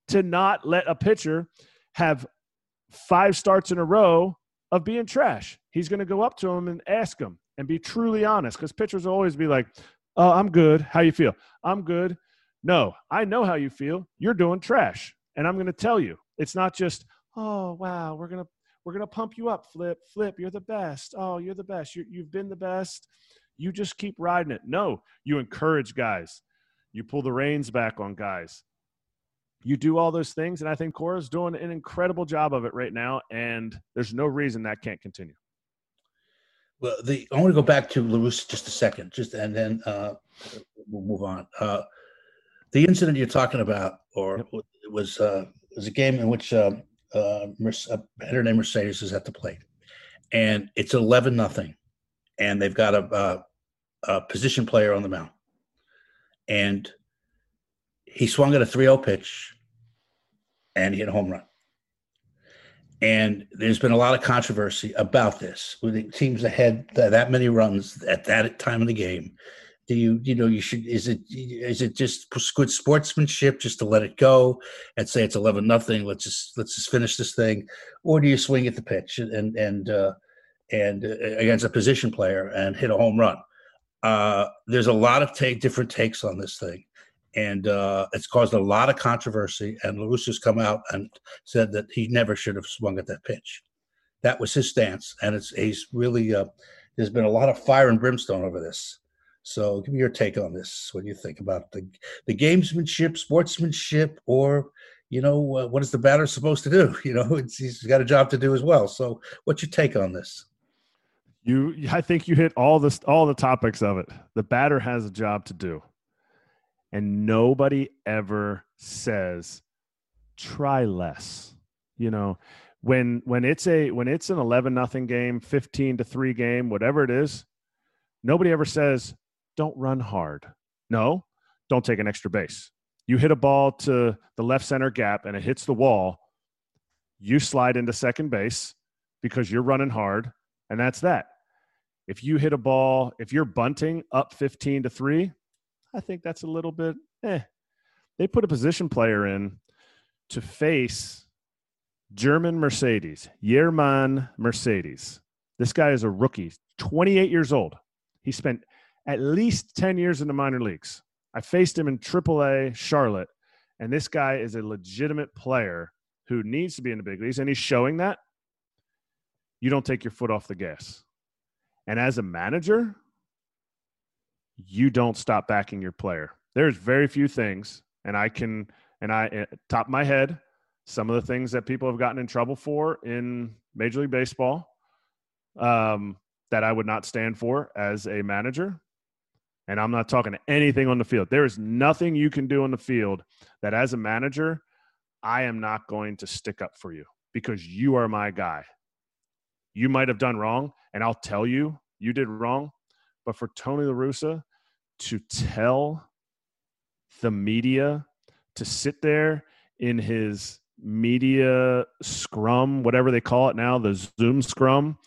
to not let a pitcher have five starts in a row of being trash. He's going to go up to him and ask him and be truly honest because pitchers will always be like, "Oh, I'm good. How you feel? I'm good." No, I know how you feel. You're doing trash, and I'm going to tell you. It's not just, "Oh, wow, we're going to we're going to pump you up, Flip. Flip, you're the best. Oh, you're the best. you you've been the best. You just keep riding it. No, you encourage guys. You pull the reins back on guys. You do all those things, and I think Cora's doing an incredible job of it right now, and there's no reason that can't continue. Well, the I want to go back to LaRussa just a second, just and then uh, we'll move on. Uh, the incident you're talking about, or yep. it was uh, was a game in which um, uh, a better name Mercedes is at the plate, and it's eleven nothing, and they've got a, a, a, position player on the mound, and he swung at a 3-0 pitch, and he hit a home run. And there's been a lot of controversy about this. With the teams ahead that, that many runs at that time of the game, do you you know you should is it is it just good sportsmanship just to let it go and say it's 11 nothing let's just let's just finish this thing or do you swing at the pitch and and uh and uh, against a position player and hit a home run uh there's a lot of take different takes on this thing and uh it's caused a lot of controversy and La Russa's come out and said that he never should have swung at that pitch that was his stance and it's he's really uh there's been a lot of fire and brimstone over this so give me your take on this. What do you think about the the gamesmanship, sportsmanship, or you know uh, what is the batter supposed to do? You know, he's got a job to do as well. So what's your take on this? You, I think you hit all this, all the topics of it. The batter has a job to do, and nobody ever says try less. You know, when when it's a when it's an eleven nothing game, fifteen to three game, whatever it is, nobody ever says don't run hard. No, don't take an extra base. You hit a ball to the left center gap and it hits the wall, you slide into second base because you're running hard, and that's that. If you hit a ball, if you're bunting up 15 to 3, I think that's a little bit eh. They put a position player in to face German Mercedes, Yerman Mercedes. This guy is a rookie, 28 years old. He spent at least 10 years in the minor leagues. I faced him in AAA Charlotte, and this guy is a legitimate player who needs to be in the big leagues, and he's showing that. You don't take your foot off the gas. And as a manager, you don't stop backing your player. There's very few things, and I can, and I, eh, top my head, some of the things that people have gotten in trouble for in Major League Baseball um, that I would not stand for as a manager. And I'm not talking to anything on the field. There is nothing you can do on the field that, as a manager, I am not going to stick up for you because you are my guy. You might have done wrong, and I'll tell you you did wrong. But for Tony La Russa to tell the media to sit there in his media scrum, whatever they call it now, the Zoom scrum,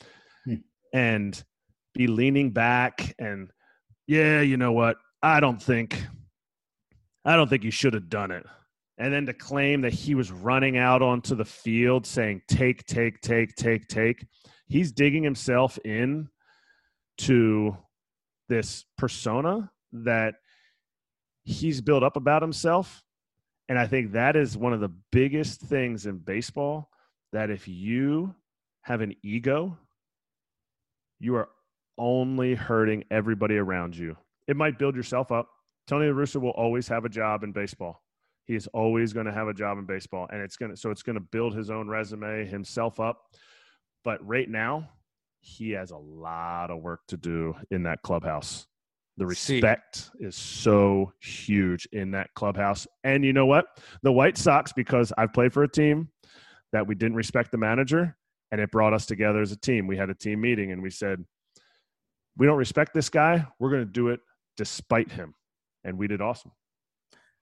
hmm. and be leaning back and yeah, you know what? I don't think I don't think you should have done it. And then to claim that he was running out onto the field saying take, take, take, take, take. He's digging himself in to this persona that he's built up about himself. And I think that is one of the biggest things in baseball that if you have an ego, you are only hurting everybody around you. It might build yourself up. Tony La Russa will always have a job in baseball. He is always going to have a job in baseball, and it's going to so it's going to build his own resume himself up. But right now, he has a lot of work to do in that clubhouse. The respect See. is so huge in that clubhouse. And you know what? The White Sox, because I've played for a team that we didn't respect the manager, and it brought us together as a team. We had a team meeting and we said, we don't respect this guy. We're going to do it despite him. And we did awesome.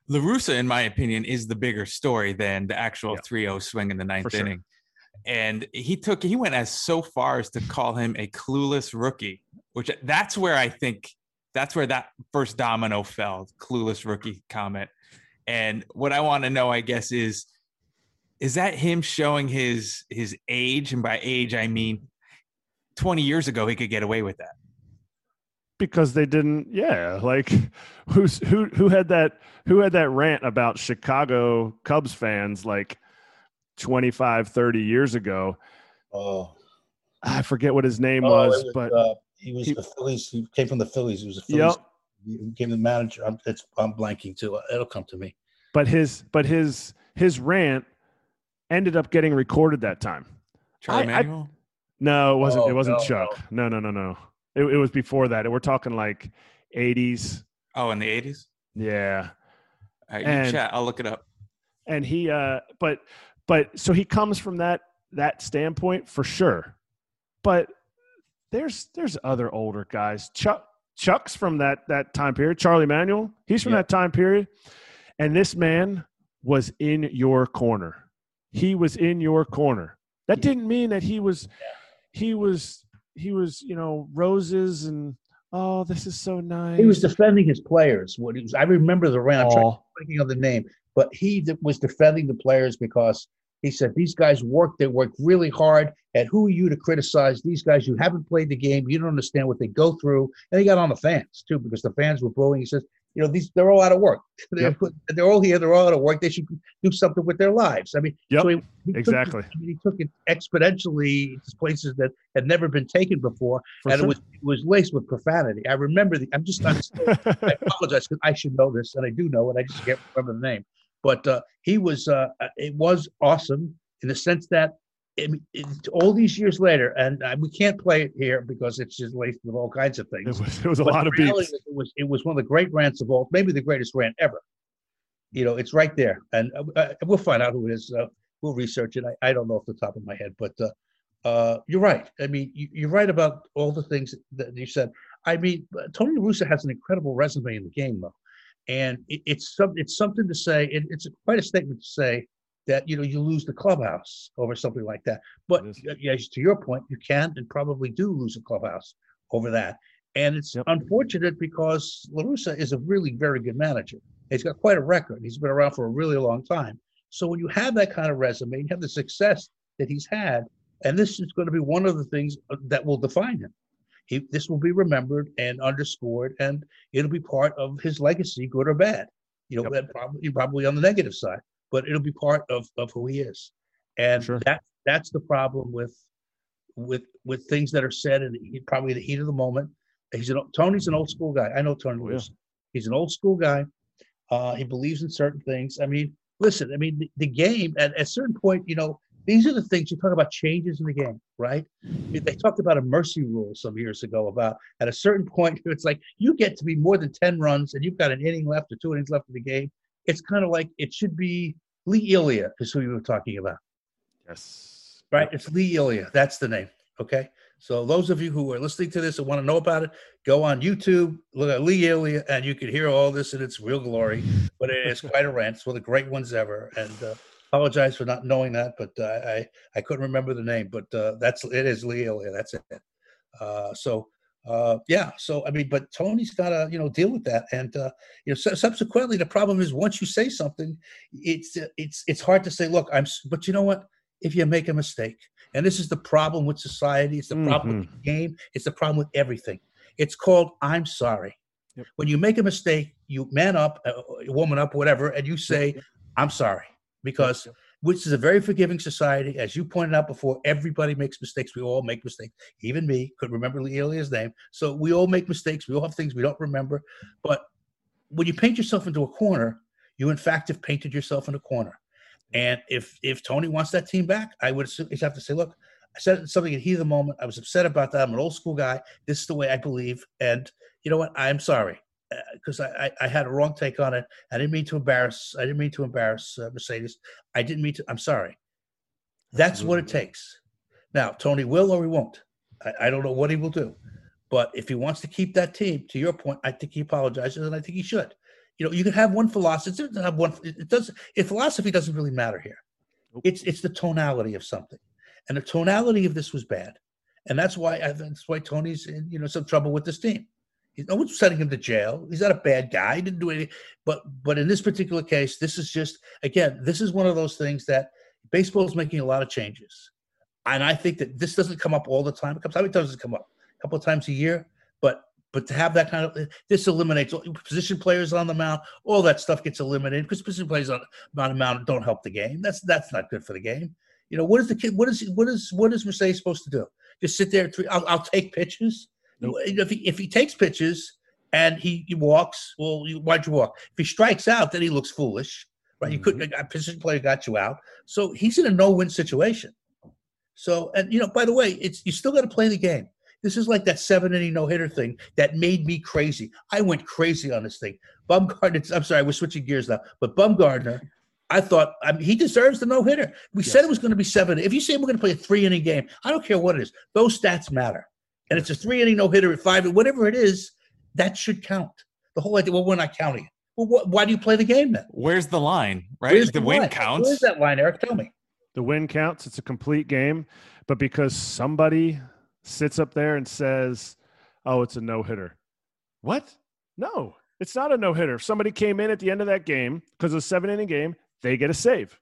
La Russa, in my opinion, is the bigger story than the actual 3 0 swing in the ninth sure. inning. And he took, he went as so far as to call him a clueless rookie, which that's where I think that's where that first domino fell, clueless rookie comment. And what I want to know, I guess, is is that him showing his his age? And by age, I mean 20 years ago, he could get away with that because they didn't yeah like who's who who had that who had that rant about chicago cubs fans like 25 30 years ago oh i forget what his name oh, was, was, but uh, he was he, the phillies he came from the phillies he was a phillies yep. he became the manager i'm it's i'm blanking too it'll come to me but his but his his rant ended up getting recorded that time Charlie I, Manuel? I, no it wasn't oh, it wasn't no, chuck no no no no it, it was before that. We're talking like 80s. Oh, in the 80s? Yeah. All right, and, chat. I'll look it up. And he, uh, but, but so he comes from that that standpoint for sure. But there's there's other older guys. Chuck Chuck's from that that time period. Charlie Manuel, he's from yeah. that time period. And this man was in your corner. He was in your corner. That didn't mean that he was he was he was, you know, roses and Oh, this is so nice. He was defending his players. What he was, I remember the round. I'm thinking of the name, but he was defending the players because he said these guys work. They work really hard. And who are you to criticize these guys? You haven't played the game. You don't understand what they go through. And he got on the fans too because the fans were booing. He says, you know, these they're all out of work. They're, Yep. they're all here. They're all out of work. They should do something with their lives. I mean, Yep, so he, he took exactly. I mean, he took it exponentially to places that had never been taken before, For and sure. it was it was laced with profanity. I remember the. I'm just. I'm I apologize because I should know this, and I do know it. I just can't remember the name. But uh, he was. Uh, it was awesome in the sense that I mean, it, all these years later, and uh, we can't play it here because it's just laced with all kinds of things. it was, it was a But lot of beats. It was it was one of the great rants of all, maybe the greatest rant ever. You know, it's right there, and uh, uh, we'll find out who it is. Uh, we'll research it. I, I don't know off the top of my head, but uh, uh, you're right. I mean, you, you're right about all the things that you said. I mean, uh, Tony Russo has an incredible resume in the game, though, and it, it's some it's something to say. It, it's quite a statement to say that you know you lose the clubhouse over something like that. But yes, to your point, you can and probably do lose a clubhouse over that. And it's Yep. unfortunate because LaRussa is a really very good manager. He's got quite a record. He's been around for a really long time. So when you have that kind of resume, you have the success that he's had, and this is going to be one of the things uh, that will define him. He, this will be remembered and underscored, and it'll be part of his legacy, good or bad. You know, Yep. probably probably on the negative side, but it'll be part of, of who he is. And Sure. that that's the problem with with with things that are said in the, probably the heat of the moment. He's an Tony's an old school guy. I know Tony Oh, yeah. He's an old school guy. Uh, he believes in certain things. I mean, listen. I mean, the, the game at, at a certain point, you know, these are the things you talk about changes in the game, right? They talked about a mercy rule some years ago about at a certain point, it's like you get to be more than 10 runs and you've got an inning left or two innings left in the game. It's kind of like it should be Lee Elia is who you were talking about, Yes. right? It's Lee Elia. That's the name. Okay. So those of you who are listening to this and want to know about it, go on YouTube, look at Lee Elia, and you can hear all this in its real glory. But it is quite a rant. It's one of the great ones ever. And uh, apologize for not knowing that, but uh, I I couldn't remember the name. But uh, that's it is Lee Elia. That's it. Uh, so uh, yeah. So I mean, but Tony's got to you know deal with that. And uh, you know, su- subsequently, the problem is once you say something, it's it's it's hard to say. Look, I'm. But you know what? If you make a mistake, and this is the problem with society, it's the problem with the game, it's the problem with everything. It's called I'm sorry. Yep. When you make a mistake, you man up, uh, woman up, whatever, and you say, I'm sorry. Because which is a very forgiving society. As you pointed out before, everybody makes mistakes. We all make mistakes. Even me could remember Lee Elia's name. So we all make mistakes. We all have things we don't remember. But when you paint yourself into a corner, you in fact have painted yourself in a corner. And if if Tony wants that team back, I would assume have to say, look, I said something at heat of the moment. I was upset about that. I'm an old school guy. This is the way I believe. And you know what? I'm sorry because I, I, I had a wrong take on it. I didn't mean to embarrass. I didn't mean to embarrass uh, Mercedes. I didn't mean to. I'm sorry. That's what it takes. Now, Tony will or he won't. I, I don't know what he will do. But if he wants to keep that team, to your point, I think he apologizes, and I think he should. You know, you can have one philosophy. It doesn't have one. It doesn't. If philosophy doesn't really matter here, it's it's the tonality of something, and the tonality of this was bad, and that's why I, that's why Tony's in you know some trouble with this team. No one's sending him to jail. He's not a bad guy. He didn't do anything. But but in this particular case, this is just again, this is one of those things that baseball is making a lot of changes, and I think that this doesn't come up all the time. It comes how many times does it come up? A couple of times a year, but but to have that kind of this eliminates position players on the mound, all that stuff gets eliminated because position players on, on the mound don't help the game. That's that's not good for the game. You know what is the kid? What is what is what is Mercedes supposed to do? Just sit there? Three, I'll, I'll take pitches. Nope. If he if he takes pitches and he, he walks, well, you, why'd you walk? If he strikes out, then he looks foolish, right? You couldn't. Mm-hmm. A position player got you out, so he's in a no-win situation. So, and you know, by the way, it's you still got to play the game. This is like that seven inning no hitter thing that made me crazy. I went crazy on this thing. Bumgarner, I'm sorry, we're switching gears now, but Bumgarner, I thought I mean, he deserves the no hitter. We said it was going to be seven. If you say we're going to play a three inning game, I don't care what it is. Those stats matter, and it's a three inning no hitter at five, whatever it is, that should count. The whole idea. Well, we're not counting it. Well, what, why do you play the game then? Where's the line? Right? Where's the win line? counts. Where's that line, Erik? Tell me. The win counts. It's a complete game. But because somebody sits up there and says, oh, it's a no hitter. What? No, it's not a no hitter. If somebody came in at the end of that game because it's a seven inning game, they get a save.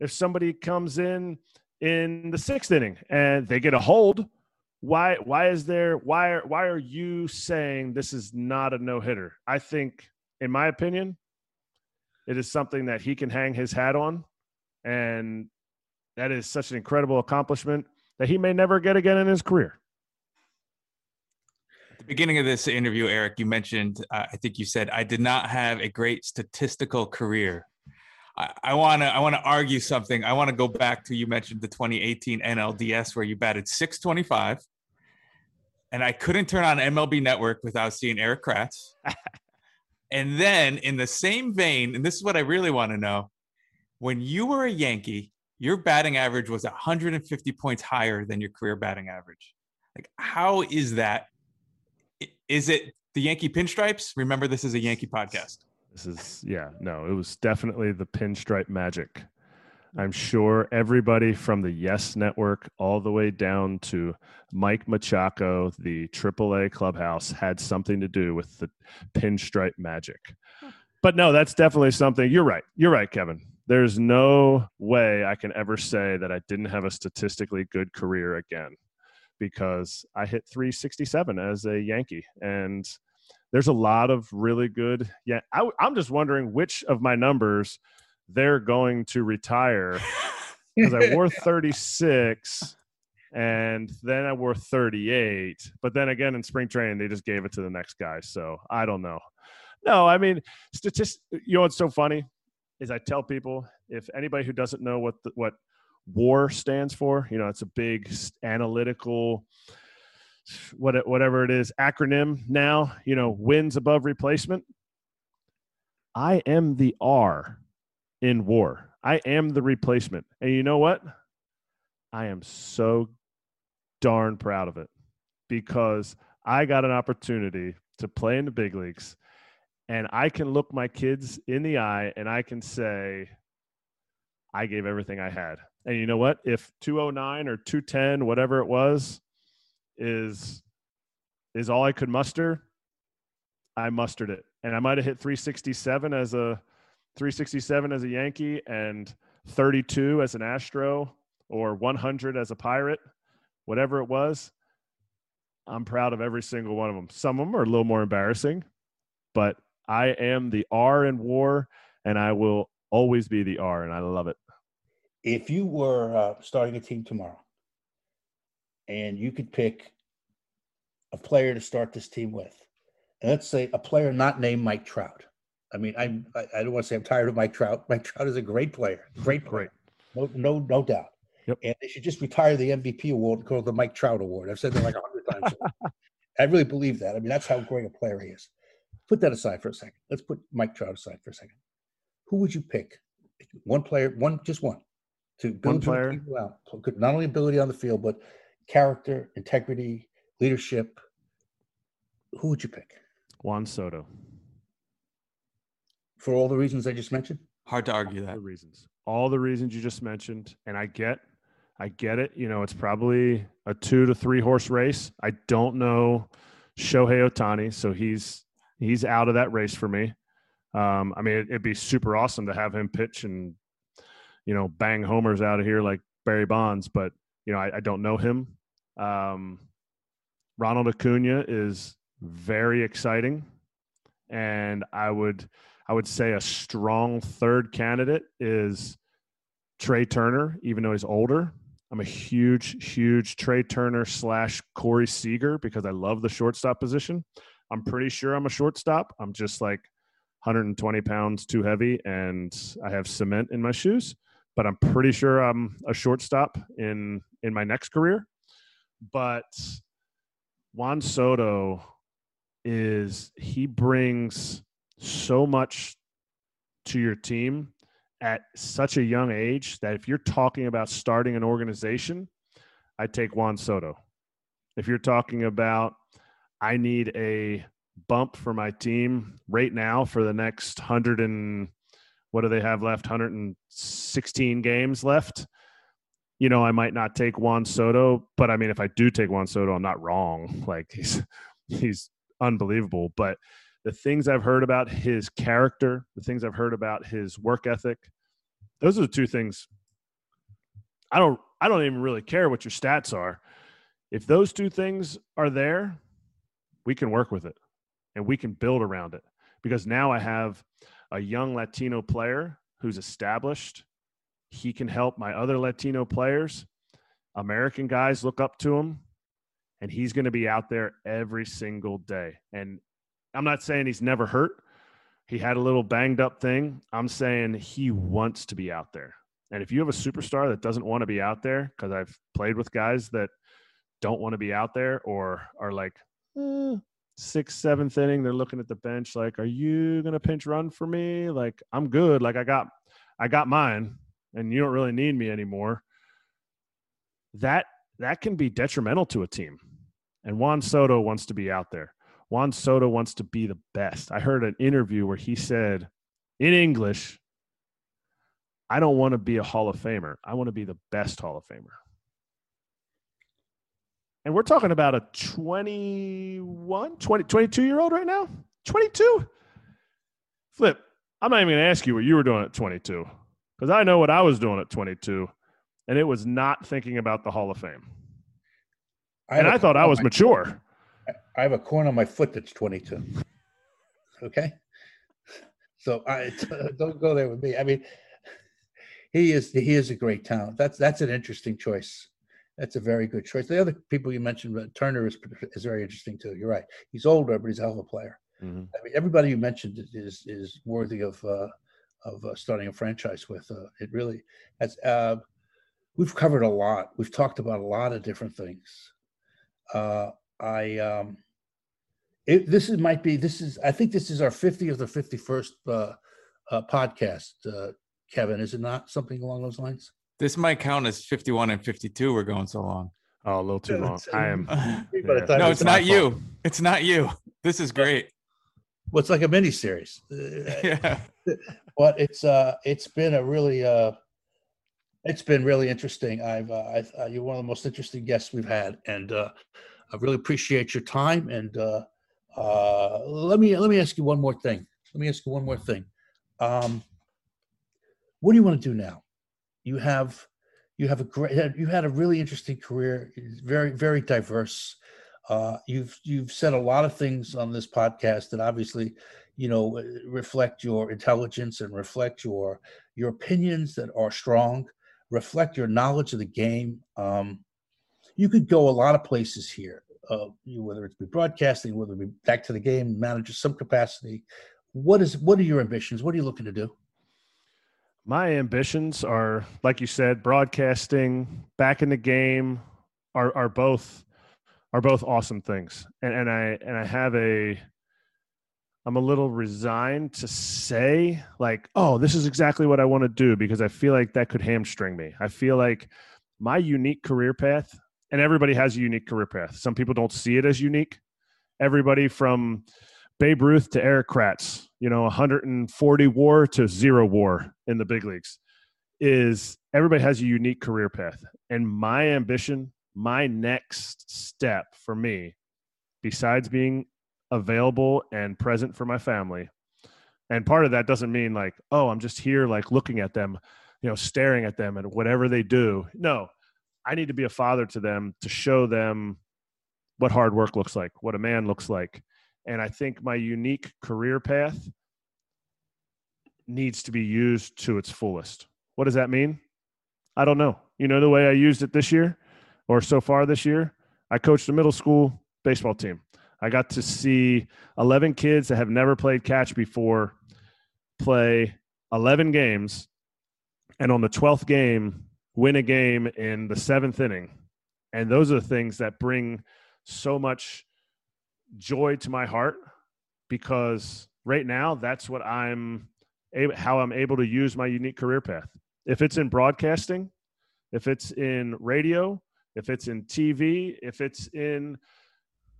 If somebody comes in in the sixth inning and they get a hold, why why is there why are why are you saying this is not a no hitter? I think, in my opinion, it is something that he can hang his hat on, and that is such an incredible accomplishment that he may never get again in his career. At the beginning of this interview, Erik, you mentioned, uh, I think you said, I did not have a great statistical career. I want to I want to argue something. I want to go back to you mentioned the 2018 NLDS where you batted 625, and I couldn't turn on MLB Network without seeing Erik Kratz. and then in the same vein, and this is what I really want to know, when you were a Yankee, your batting average was 150 points higher than your career batting average. Like, how is that? Is it the Yankee pinstripes? Remember, this is a Yankee podcast. This is, yeah, no, it was definitely the pinstripe magic. I'm sure everybody from the Yes Network all the way down to Mike Machaco, the AAA clubhouse, had something to do with the pinstripe magic. But no, that's definitely something. You're right. You're right, Kevin there's no way I can ever say that I didn't have a statistically good career again because I hit 367 as a Yankee. And there's a lot of really good. Yeah. I, I'm just wondering which of my numbers they're going to retire because I wore 36 and then I wore 38. But then again, in spring training, they just gave it to the next guy. So I don't know. No, I mean, statist. You know what's so funny? is I tell people if anybody who doesn't know what the, what WAR stands for, you know, it's a big analytical what whatever it is acronym now, you know, wins above replacement. I am the R in WAR. I am the replacement. And you know what? I am so darn proud of it because I got an opportunity to play in the big leagues and I can look my kids in the eye and I can say, I gave everything I had. And you know what? If 209 or 210, whatever it was, is is all I could muster, I mustered it. And I might have hit 367 as a 367 as a Yankee and 32 as an Astro or 100 as a Pirate, whatever it was. I'm proud of every single one of them. Some of them are a little more embarrassing, but I am the R in war, and I will always be the R, and I love it. If you were uh, starting a team tomorrow, and you could pick a player to start this team with, and let's say a player not named Mike Trout. I mean, I'm, I, I don't want to say I'm tired of Mike Trout. Mike Trout is a great player, great player, no, no, no doubt. Yep. And they should just retire the MVP award and call it the Mike Trout Award. I've said that like a hundred times. I really believe that. I mean, that's how great a player he is. Put that aside for a second. Let's put Mike Trout aside for a second. Who would you pick? One player, one just one, to build one player. people out. Not only ability on the field, but character, integrity, leadership. Who would you pick? Juan Soto. For all the reasons I just mentioned. Hard to argue all that. The reasons, all the reasons you just mentioned, and I get, I get it. You know, it's probably a two to three horse race. I don't know Shohei Ohtani, so he's he's out of that race for me. Um, I mean, it, would be super awesome to have him pitch and you know bang homers out of here like Barry Bonds, but you know I, I don't know him. Um, Ronald Acuna is very exciting, and I would I would say a strong third candidate is Trea Turner, even though he's older. I'm a huge, huge Trea Turner slash Corey Seager because I love the shortstop position. I'm pretty sure I'm a shortstop. I'm just like 120 pounds too heavy and I have cement in my shoes, but I'm pretty sure I'm a shortstop in in my next career. But Juan Soto is he brings so much to your team at such a young age that if you're talking about starting an organization, I take Juan Soto. If you're talking about I need a bump for my team right now for the next 100 and what do they have left 116 games left you know i might not take juan soto but i mean if i do take juan soto i'm not wrong like he's he's unbelievable. But the things I've heard about his character, the things I've heard about his work ethic, those are the two things. I don't I don't even really care what your stats are. If those two things are there, we can work with it and we can build around it. Because now I have a young Latino player who's established. He can help my other Latino players. American guys look up to him, and he's going to be out there every single day. And I'm not saying he's never hurt. He had a little banged up thing. I'm saying he wants to be out there. And if you have a superstar that doesn't want to be out there, because I've played with guys that don't want to be out there or are like, eh, sixth, seventh inning, they're looking at the bench like, "Are you gonna pinch run for me? Like, I'm good. Like, I got, I got mine, and you don't really need me anymore." That that can be detrimental to a team. And Juan Soto wants to be out there. Juan Soto wants to be the best. I heard an interview where he said in English, I don't want to be a Hall of Famer. I want to be the best Hall of Famer. And we're talking about a 21, 20, 22 year old right now? 22? Flip, I'm not even going to ask you what you were doing at 22 because I know what I was doing at 22, and it was not thinking about the Hall of Fame. I and I thought I was mature. I have a corn on my foot that's 22. Okay. So I don't go there with me. I mean, he is he is a great talent. That's that's an interesting choice. That's a very good choice. The other people you mentioned, Turner is is very interesting too. You're right. He's older, but he's a hell of a player. Mm-hmm. I mean, everybody you mentioned is is worthy of uh, of uh, starting a franchise with. Uh, it really has. Uh, we've covered a lot. We've talked about a lot of different things. Uh, I um, it, this is might be this is I think this is our 50th or 51st uh, uh, podcast. Uh, Kevin, is it not something along those lines? This might count as 51 and 52. We're going so long. Oh, a little too long. I am. yeah. No, it's not you. Fault. It's not you. This is great. Well, it's like a mini series. yeah. But it's uh, it's been a really uh, it's been really interesting. I've, uh, I've uh, you're one of the most interesting guests we've had, and uh, I really appreciate your time. And uh, uh, let me let me ask you one more thing. Let me ask you one more thing. Um, what do you want to do now? you have you have a great you had a really interesting career very very diverse uh, you've you've said a lot of things on this podcast that obviously you know reflect your intelligence and reflect your your opinions that are strong reflect your knowledge of the game um, you could go a lot of places here uh, whether it's be broadcasting whether it be back to the game manager some capacity what is what are your ambitions what are you looking to do my ambitions are, like you said, broadcasting, back in the game, are are both are both awesome things. And and I and I have a I'm a little resigned to say like, oh, this is exactly what I want to do because I feel like that could hamstring me. I feel like my unique career path, and everybody has a unique career path. Some people don't see it as unique. Everybody from Babe Ruth to Erik Kratz, you know, 140 war to zero war in the big leagues, is everybody has a unique career path. And my ambition, my next step for me, besides being available and present for my family, and part of that doesn't mean like, oh, I'm just here like looking at them, you know, staring at them and whatever they do. No, I need to be a father to them to show them what hard work looks like, what a man looks like and I think my unique career path needs to be used to its fullest. What does that mean? I don't know. You know, the way I used it this year or so far this year, I coached a middle school baseball team. I got to see 11 kids that have never played catch before play 11 games and on the 12th game win a game in the seventh inning. And those are the things that bring so much joy to my heart because right now that's what I'm how I'm able to use my unique career path. If it's in broadcasting, if it's in radio, if it's in TV, if it's in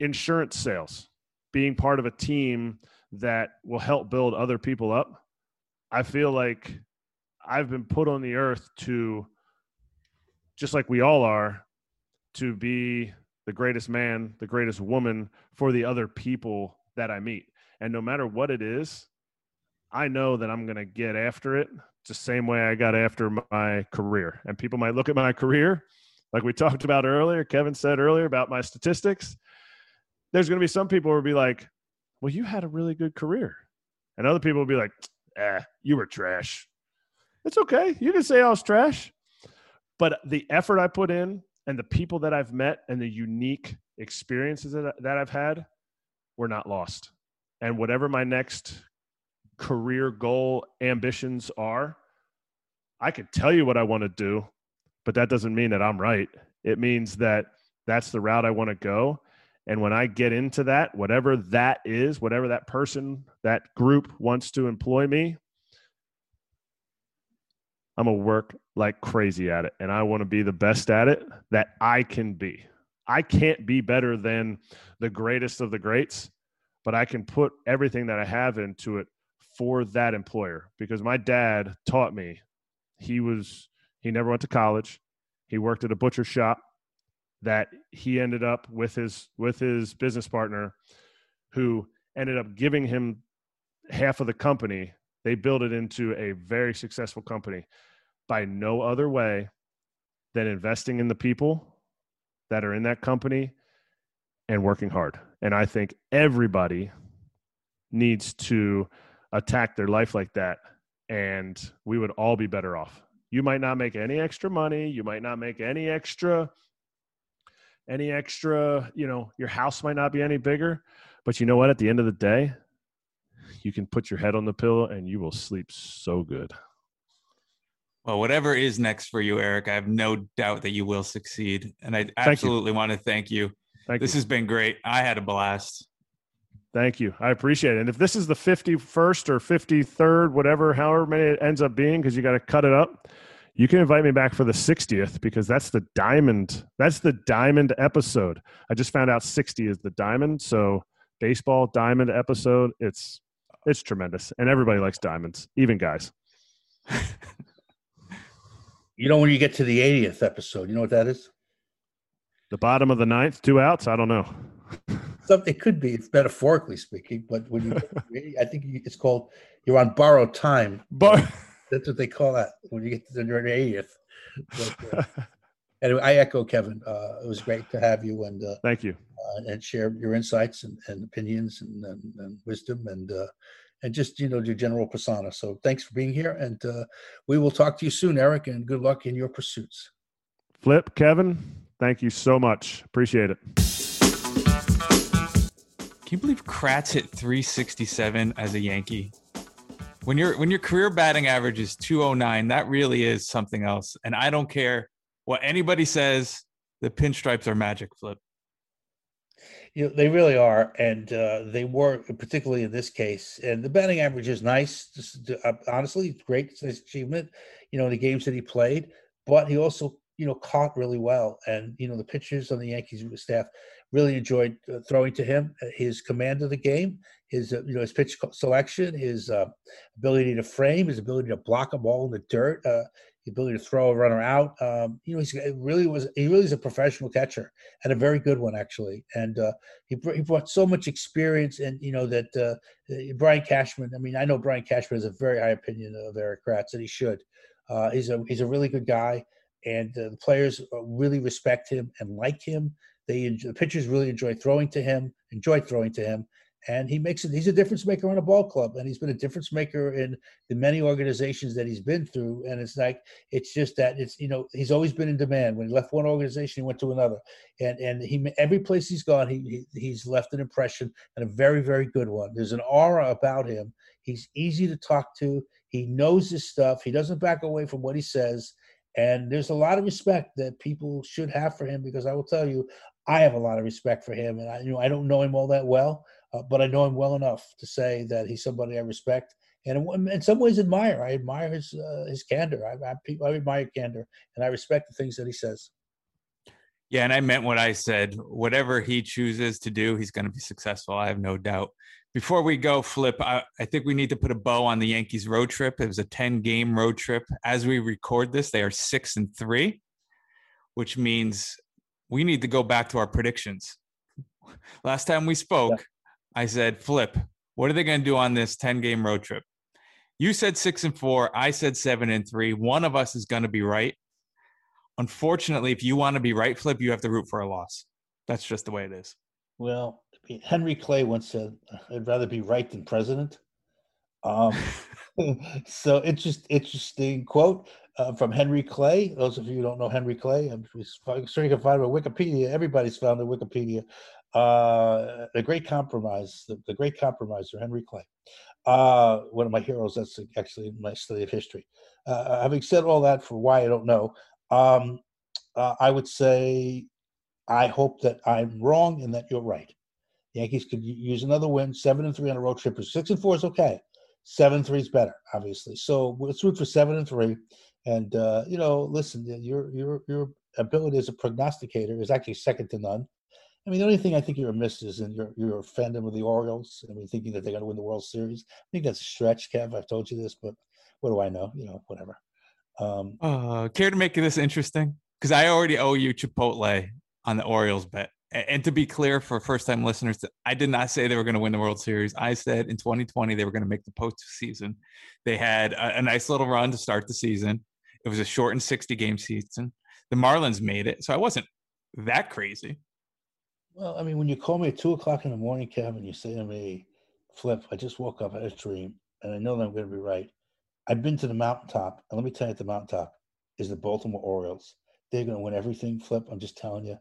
insurance sales, being part of a team that will help build other people up, I feel like I've been put on the earth to just like we all are to be the greatest man, the greatest woman for the other people that I meet. And no matter what it is, I know that I'm going to get after it the same way I got after my career. And people might look at my career, like we talked about earlier, Kevin said earlier about my statistics. There's going to be some people who will be like, well, you had a really good career. And other people will be like, eh, you were trash. It's okay. You can say I was trash. But the effort I put in and the people that I've met and the unique experiences that, that I've had were not lost. And whatever my next career goal ambitions are, I could tell you what I want to do, but that doesn't mean that I'm right. It means that that's the route I want to go. And when I get into that, whatever that is, whatever that person, that group wants to employ me, I'm going to work like crazy at it. And I want to be the best at it that I can be. I can't be better than the greatest of the greats, but I can put everything that I have into it for that employer because my dad taught me he was he never went to college he worked at a butcher shop that he ended up with his with his business partner who ended up giving him half of the company they built it into a very successful company. By no other way than investing in the people that are in that company and working hard. And i think everybody needs to attack their life like that and we would all be better off. You might not make any extra money. You might not make any extra any extra you know your house might not be any bigger but you know what? At the end of the day you can put your head on the pillow and you will sleep so good well whatever is next for you Erik i have no doubt that you will succeed and i absolutely want to thank you thank this you. has been great i had a blast Thank you. I appreciate it. And if this is the 51st or 53rd, whatever, however many it ends up being, because you got to cut it up, you can invite me back for the 60th because that's the diamond. That's the diamond episode. I just found out 60 is the diamond. So baseball diamond episode. It's it's tremendous. And everybody likes diamonds, even guys. you know when you get to the 80th episode, you know what that is? The bottom of the ninth, two outs. I don't know. Something it could be. It's metaphorically speaking, but when you, I think it's called you're on borrowed time. But that's what they call that when you get to the 80th. But, uh, anyway, I echo Kevin. Uh, it was great to have you and uh, thank you uh, and share your insights and, and opinions and, and, and, wisdom and uh, and just you know your general persona. So thanks for being here, and uh, we will talk to you soon, Erik. And good luck in your pursuits. Flip, Kevin. Thank you so much. Appreciate it. Can you believe Kratz hit 367 as a Yankee? When your when your career batting average is 209, that really is something else. And I don't care what anybody says, the pinstripes are magic flip. You know, they really are, and uh, they were particularly in this case. And the batting average is nice. Just, uh, honestly, great achievement. You know, the games that he played, but he also you know caught really well. And you know, the pitchers on the Yankees staff really enjoyed uh, throwing to him. Uh, his command of the game, his uh, you know his pitch selection, his uh, ability to frame, his ability to block a ball in the dirt, the ability to throw a runner out. Um, you know, he's really was he really is a professional catcher and a very good one actually. And uh, he he brought so much experience, and you know that Brian Cashman. I mean, I know Brian Cashman has a very high opinion of Erik Kratz, and he should. he's a he's a really good guy and uh, the players really respect him and like him. They the pitchers really enjoy throwing to him, enjoy throwing to him, and he makes it. He's a difference maker on a ball club, and he's been a difference maker in the many organizations that he's been through. And it's like it's just that it's you know he's always been in demand. When he left one organization, he went to another, and and he every place he's gone, he, he he's left an impression and a very very good one. There's an aura about him. He's easy to talk to. He knows his stuff. He doesn't back away from what he says. And there's a lot of respect that people should have for him because I will tell you, I have a lot of respect for him, and I you know I don't know him all that well, uh, but I know him well enough to say that he's somebody I respect and in some ways admire. I admire his uh, his candor. I, I, I admire candor, and I respect the things that he says. Yeah, and I meant what I said. Whatever he chooses to do, he's going to be successful. I have no doubt. Before we go, Flip, I, I, think we need to put a bow on the Yankees road trip. It was a 10 game road trip. As we record this, they are six and three, which means we need to go back to our predictions. Last time we spoke. I said, Flip, what are they going to do on this 10 game road trip? You said six and four. I said seven and three. One of us is going to be right. Unfortunately, if you want to be right, Flip, you have to root for a loss. That's just the way it is. Well, Henry Clay once said, "I'd rather be right than president." Um, so it's just interesting quote uh, from Henry Clay. Those of you who don't know Henry Clay, I'm sure you can find him on Wikipedia. Everybody's found on Wikipedia. Uh, the Great Compromise, the, the Great Compromiser, Henry Clay. Uh, one of my heroes. That's actually my study of history. Uh, having said all that, for why I don't know, um, uh, I would say I hope that I'm wrong and that you're right. Yankees could use another win. Seven and three on a road trip. Six and four is okay. Seven three is better, obviously. So let's root for seven and three. And uh, you know, listen, your your your ability as a prognosticator is actually second to none. I mean, the only thing I think you're amiss is in your your fandom of the Orioles. I mean, thinking that they're going to win the World Series. I think that's a stretch, Kev. I've told you this, but what do I know? You know, whatever. Um, uh, care to make this interesting? Because I already owe you Chipotle on the Orioles bet. And to be clear for first time listeners, I did not say they were going to win the World Series. I said in 2020 they were going to make the postseason. They had a, a nice little run to start the season. It was a shortened 60 game season. The Marlins made it. So I wasn't that crazy. Well, I mean, when you call me at two o'clock in the morning, Kevin, you say to me, Flip, I just woke up, I had a dream, and I know that I'm going to be right. I've been to the mountaintop, and let me tell you, at the mountaintop is the Baltimore Orioles. They're going to win everything, Flip. I'm just telling you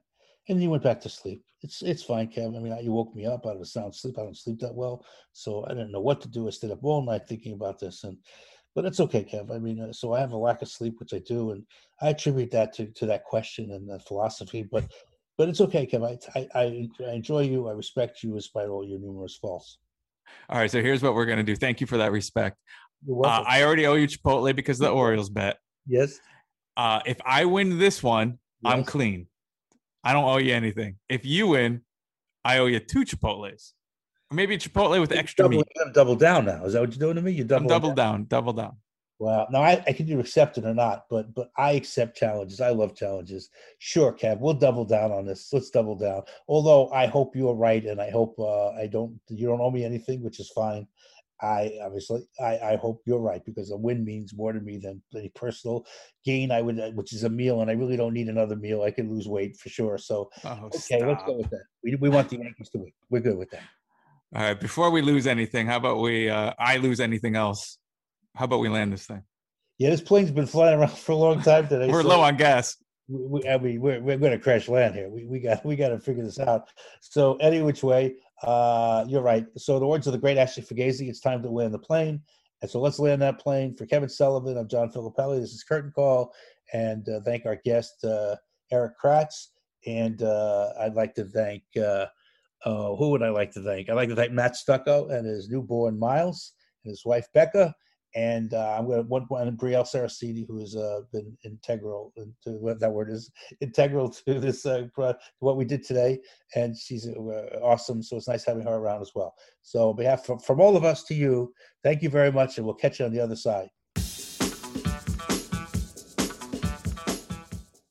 and you went back to sleep. It's it's fine, Kevin. I mean, you woke me up out of a sound sleep. I don't sleep that well, so I didn't know what to do. I stayed up all night thinking about this, and but it's okay, Kev. I mean, uh, so I have a lack of sleep, which I do, and I attribute that to to that question and that philosophy. But but it's okay, Kev. I I, I enjoy you. I respect you, despite all your numerous faults. All right, so here's what we're gonna do. Thank you for that respect. Uh, I already owe you Chipotle because of the Orioles bet. Yes. Uh, if I win this one, yes. I'm clean. I don't owe you anything. If you win, I owe you two Chipotles. Or maybe Chipotle with extra double, meat. You double down now. Is that what you're doing to me? You double, double down. down. double down. Well, now I, I can either accept it or not, but but I accept challenges. I love challenges. Sure, Kev, we'll double down on this. Let's double down. Although I hope you're right, and I hope uh, I don't. You don't owe me anything, which is fine. I obviously I, I hope you're right because a win means more to me than any personal gain. I would, uh, which is a meal, and I really don't need another meal. I can lose weight for sure. So oh, okay, stop. let's go with that. We we want the Yankees to win. We're good with that. All right. Before we lose anything, how about we? Uh, I lose anything else? How about we land this thing? Yeah, this plane's been flying around for a long time today. we're so low on gas. We, I mean, we're, we're going to crash land here. We, we got we got to figure this out. So any which way, uh, you're right. So the words of the great Ashley Fugazi, it's time to land the plane. And so let's land that plane. For Kevin Sullivan, I'm John Filippelli. This is Curtain Call. And uh, thank our guest, uh, Erik Kratz. And uh, I'd like to thank, uh, uh, who would I like to thank? I'd like to thank Matt Stucco and his newborn Miles and his wife Becca and uh, I'm going to one point Brielle Saracini, who has uh, been integral to what that word is integral to this uh, what we did today, and she's uh, awesome. So it's nice having her around as well. So on behalf from all of us to you, thank you very much, and we'll catch you on the other side.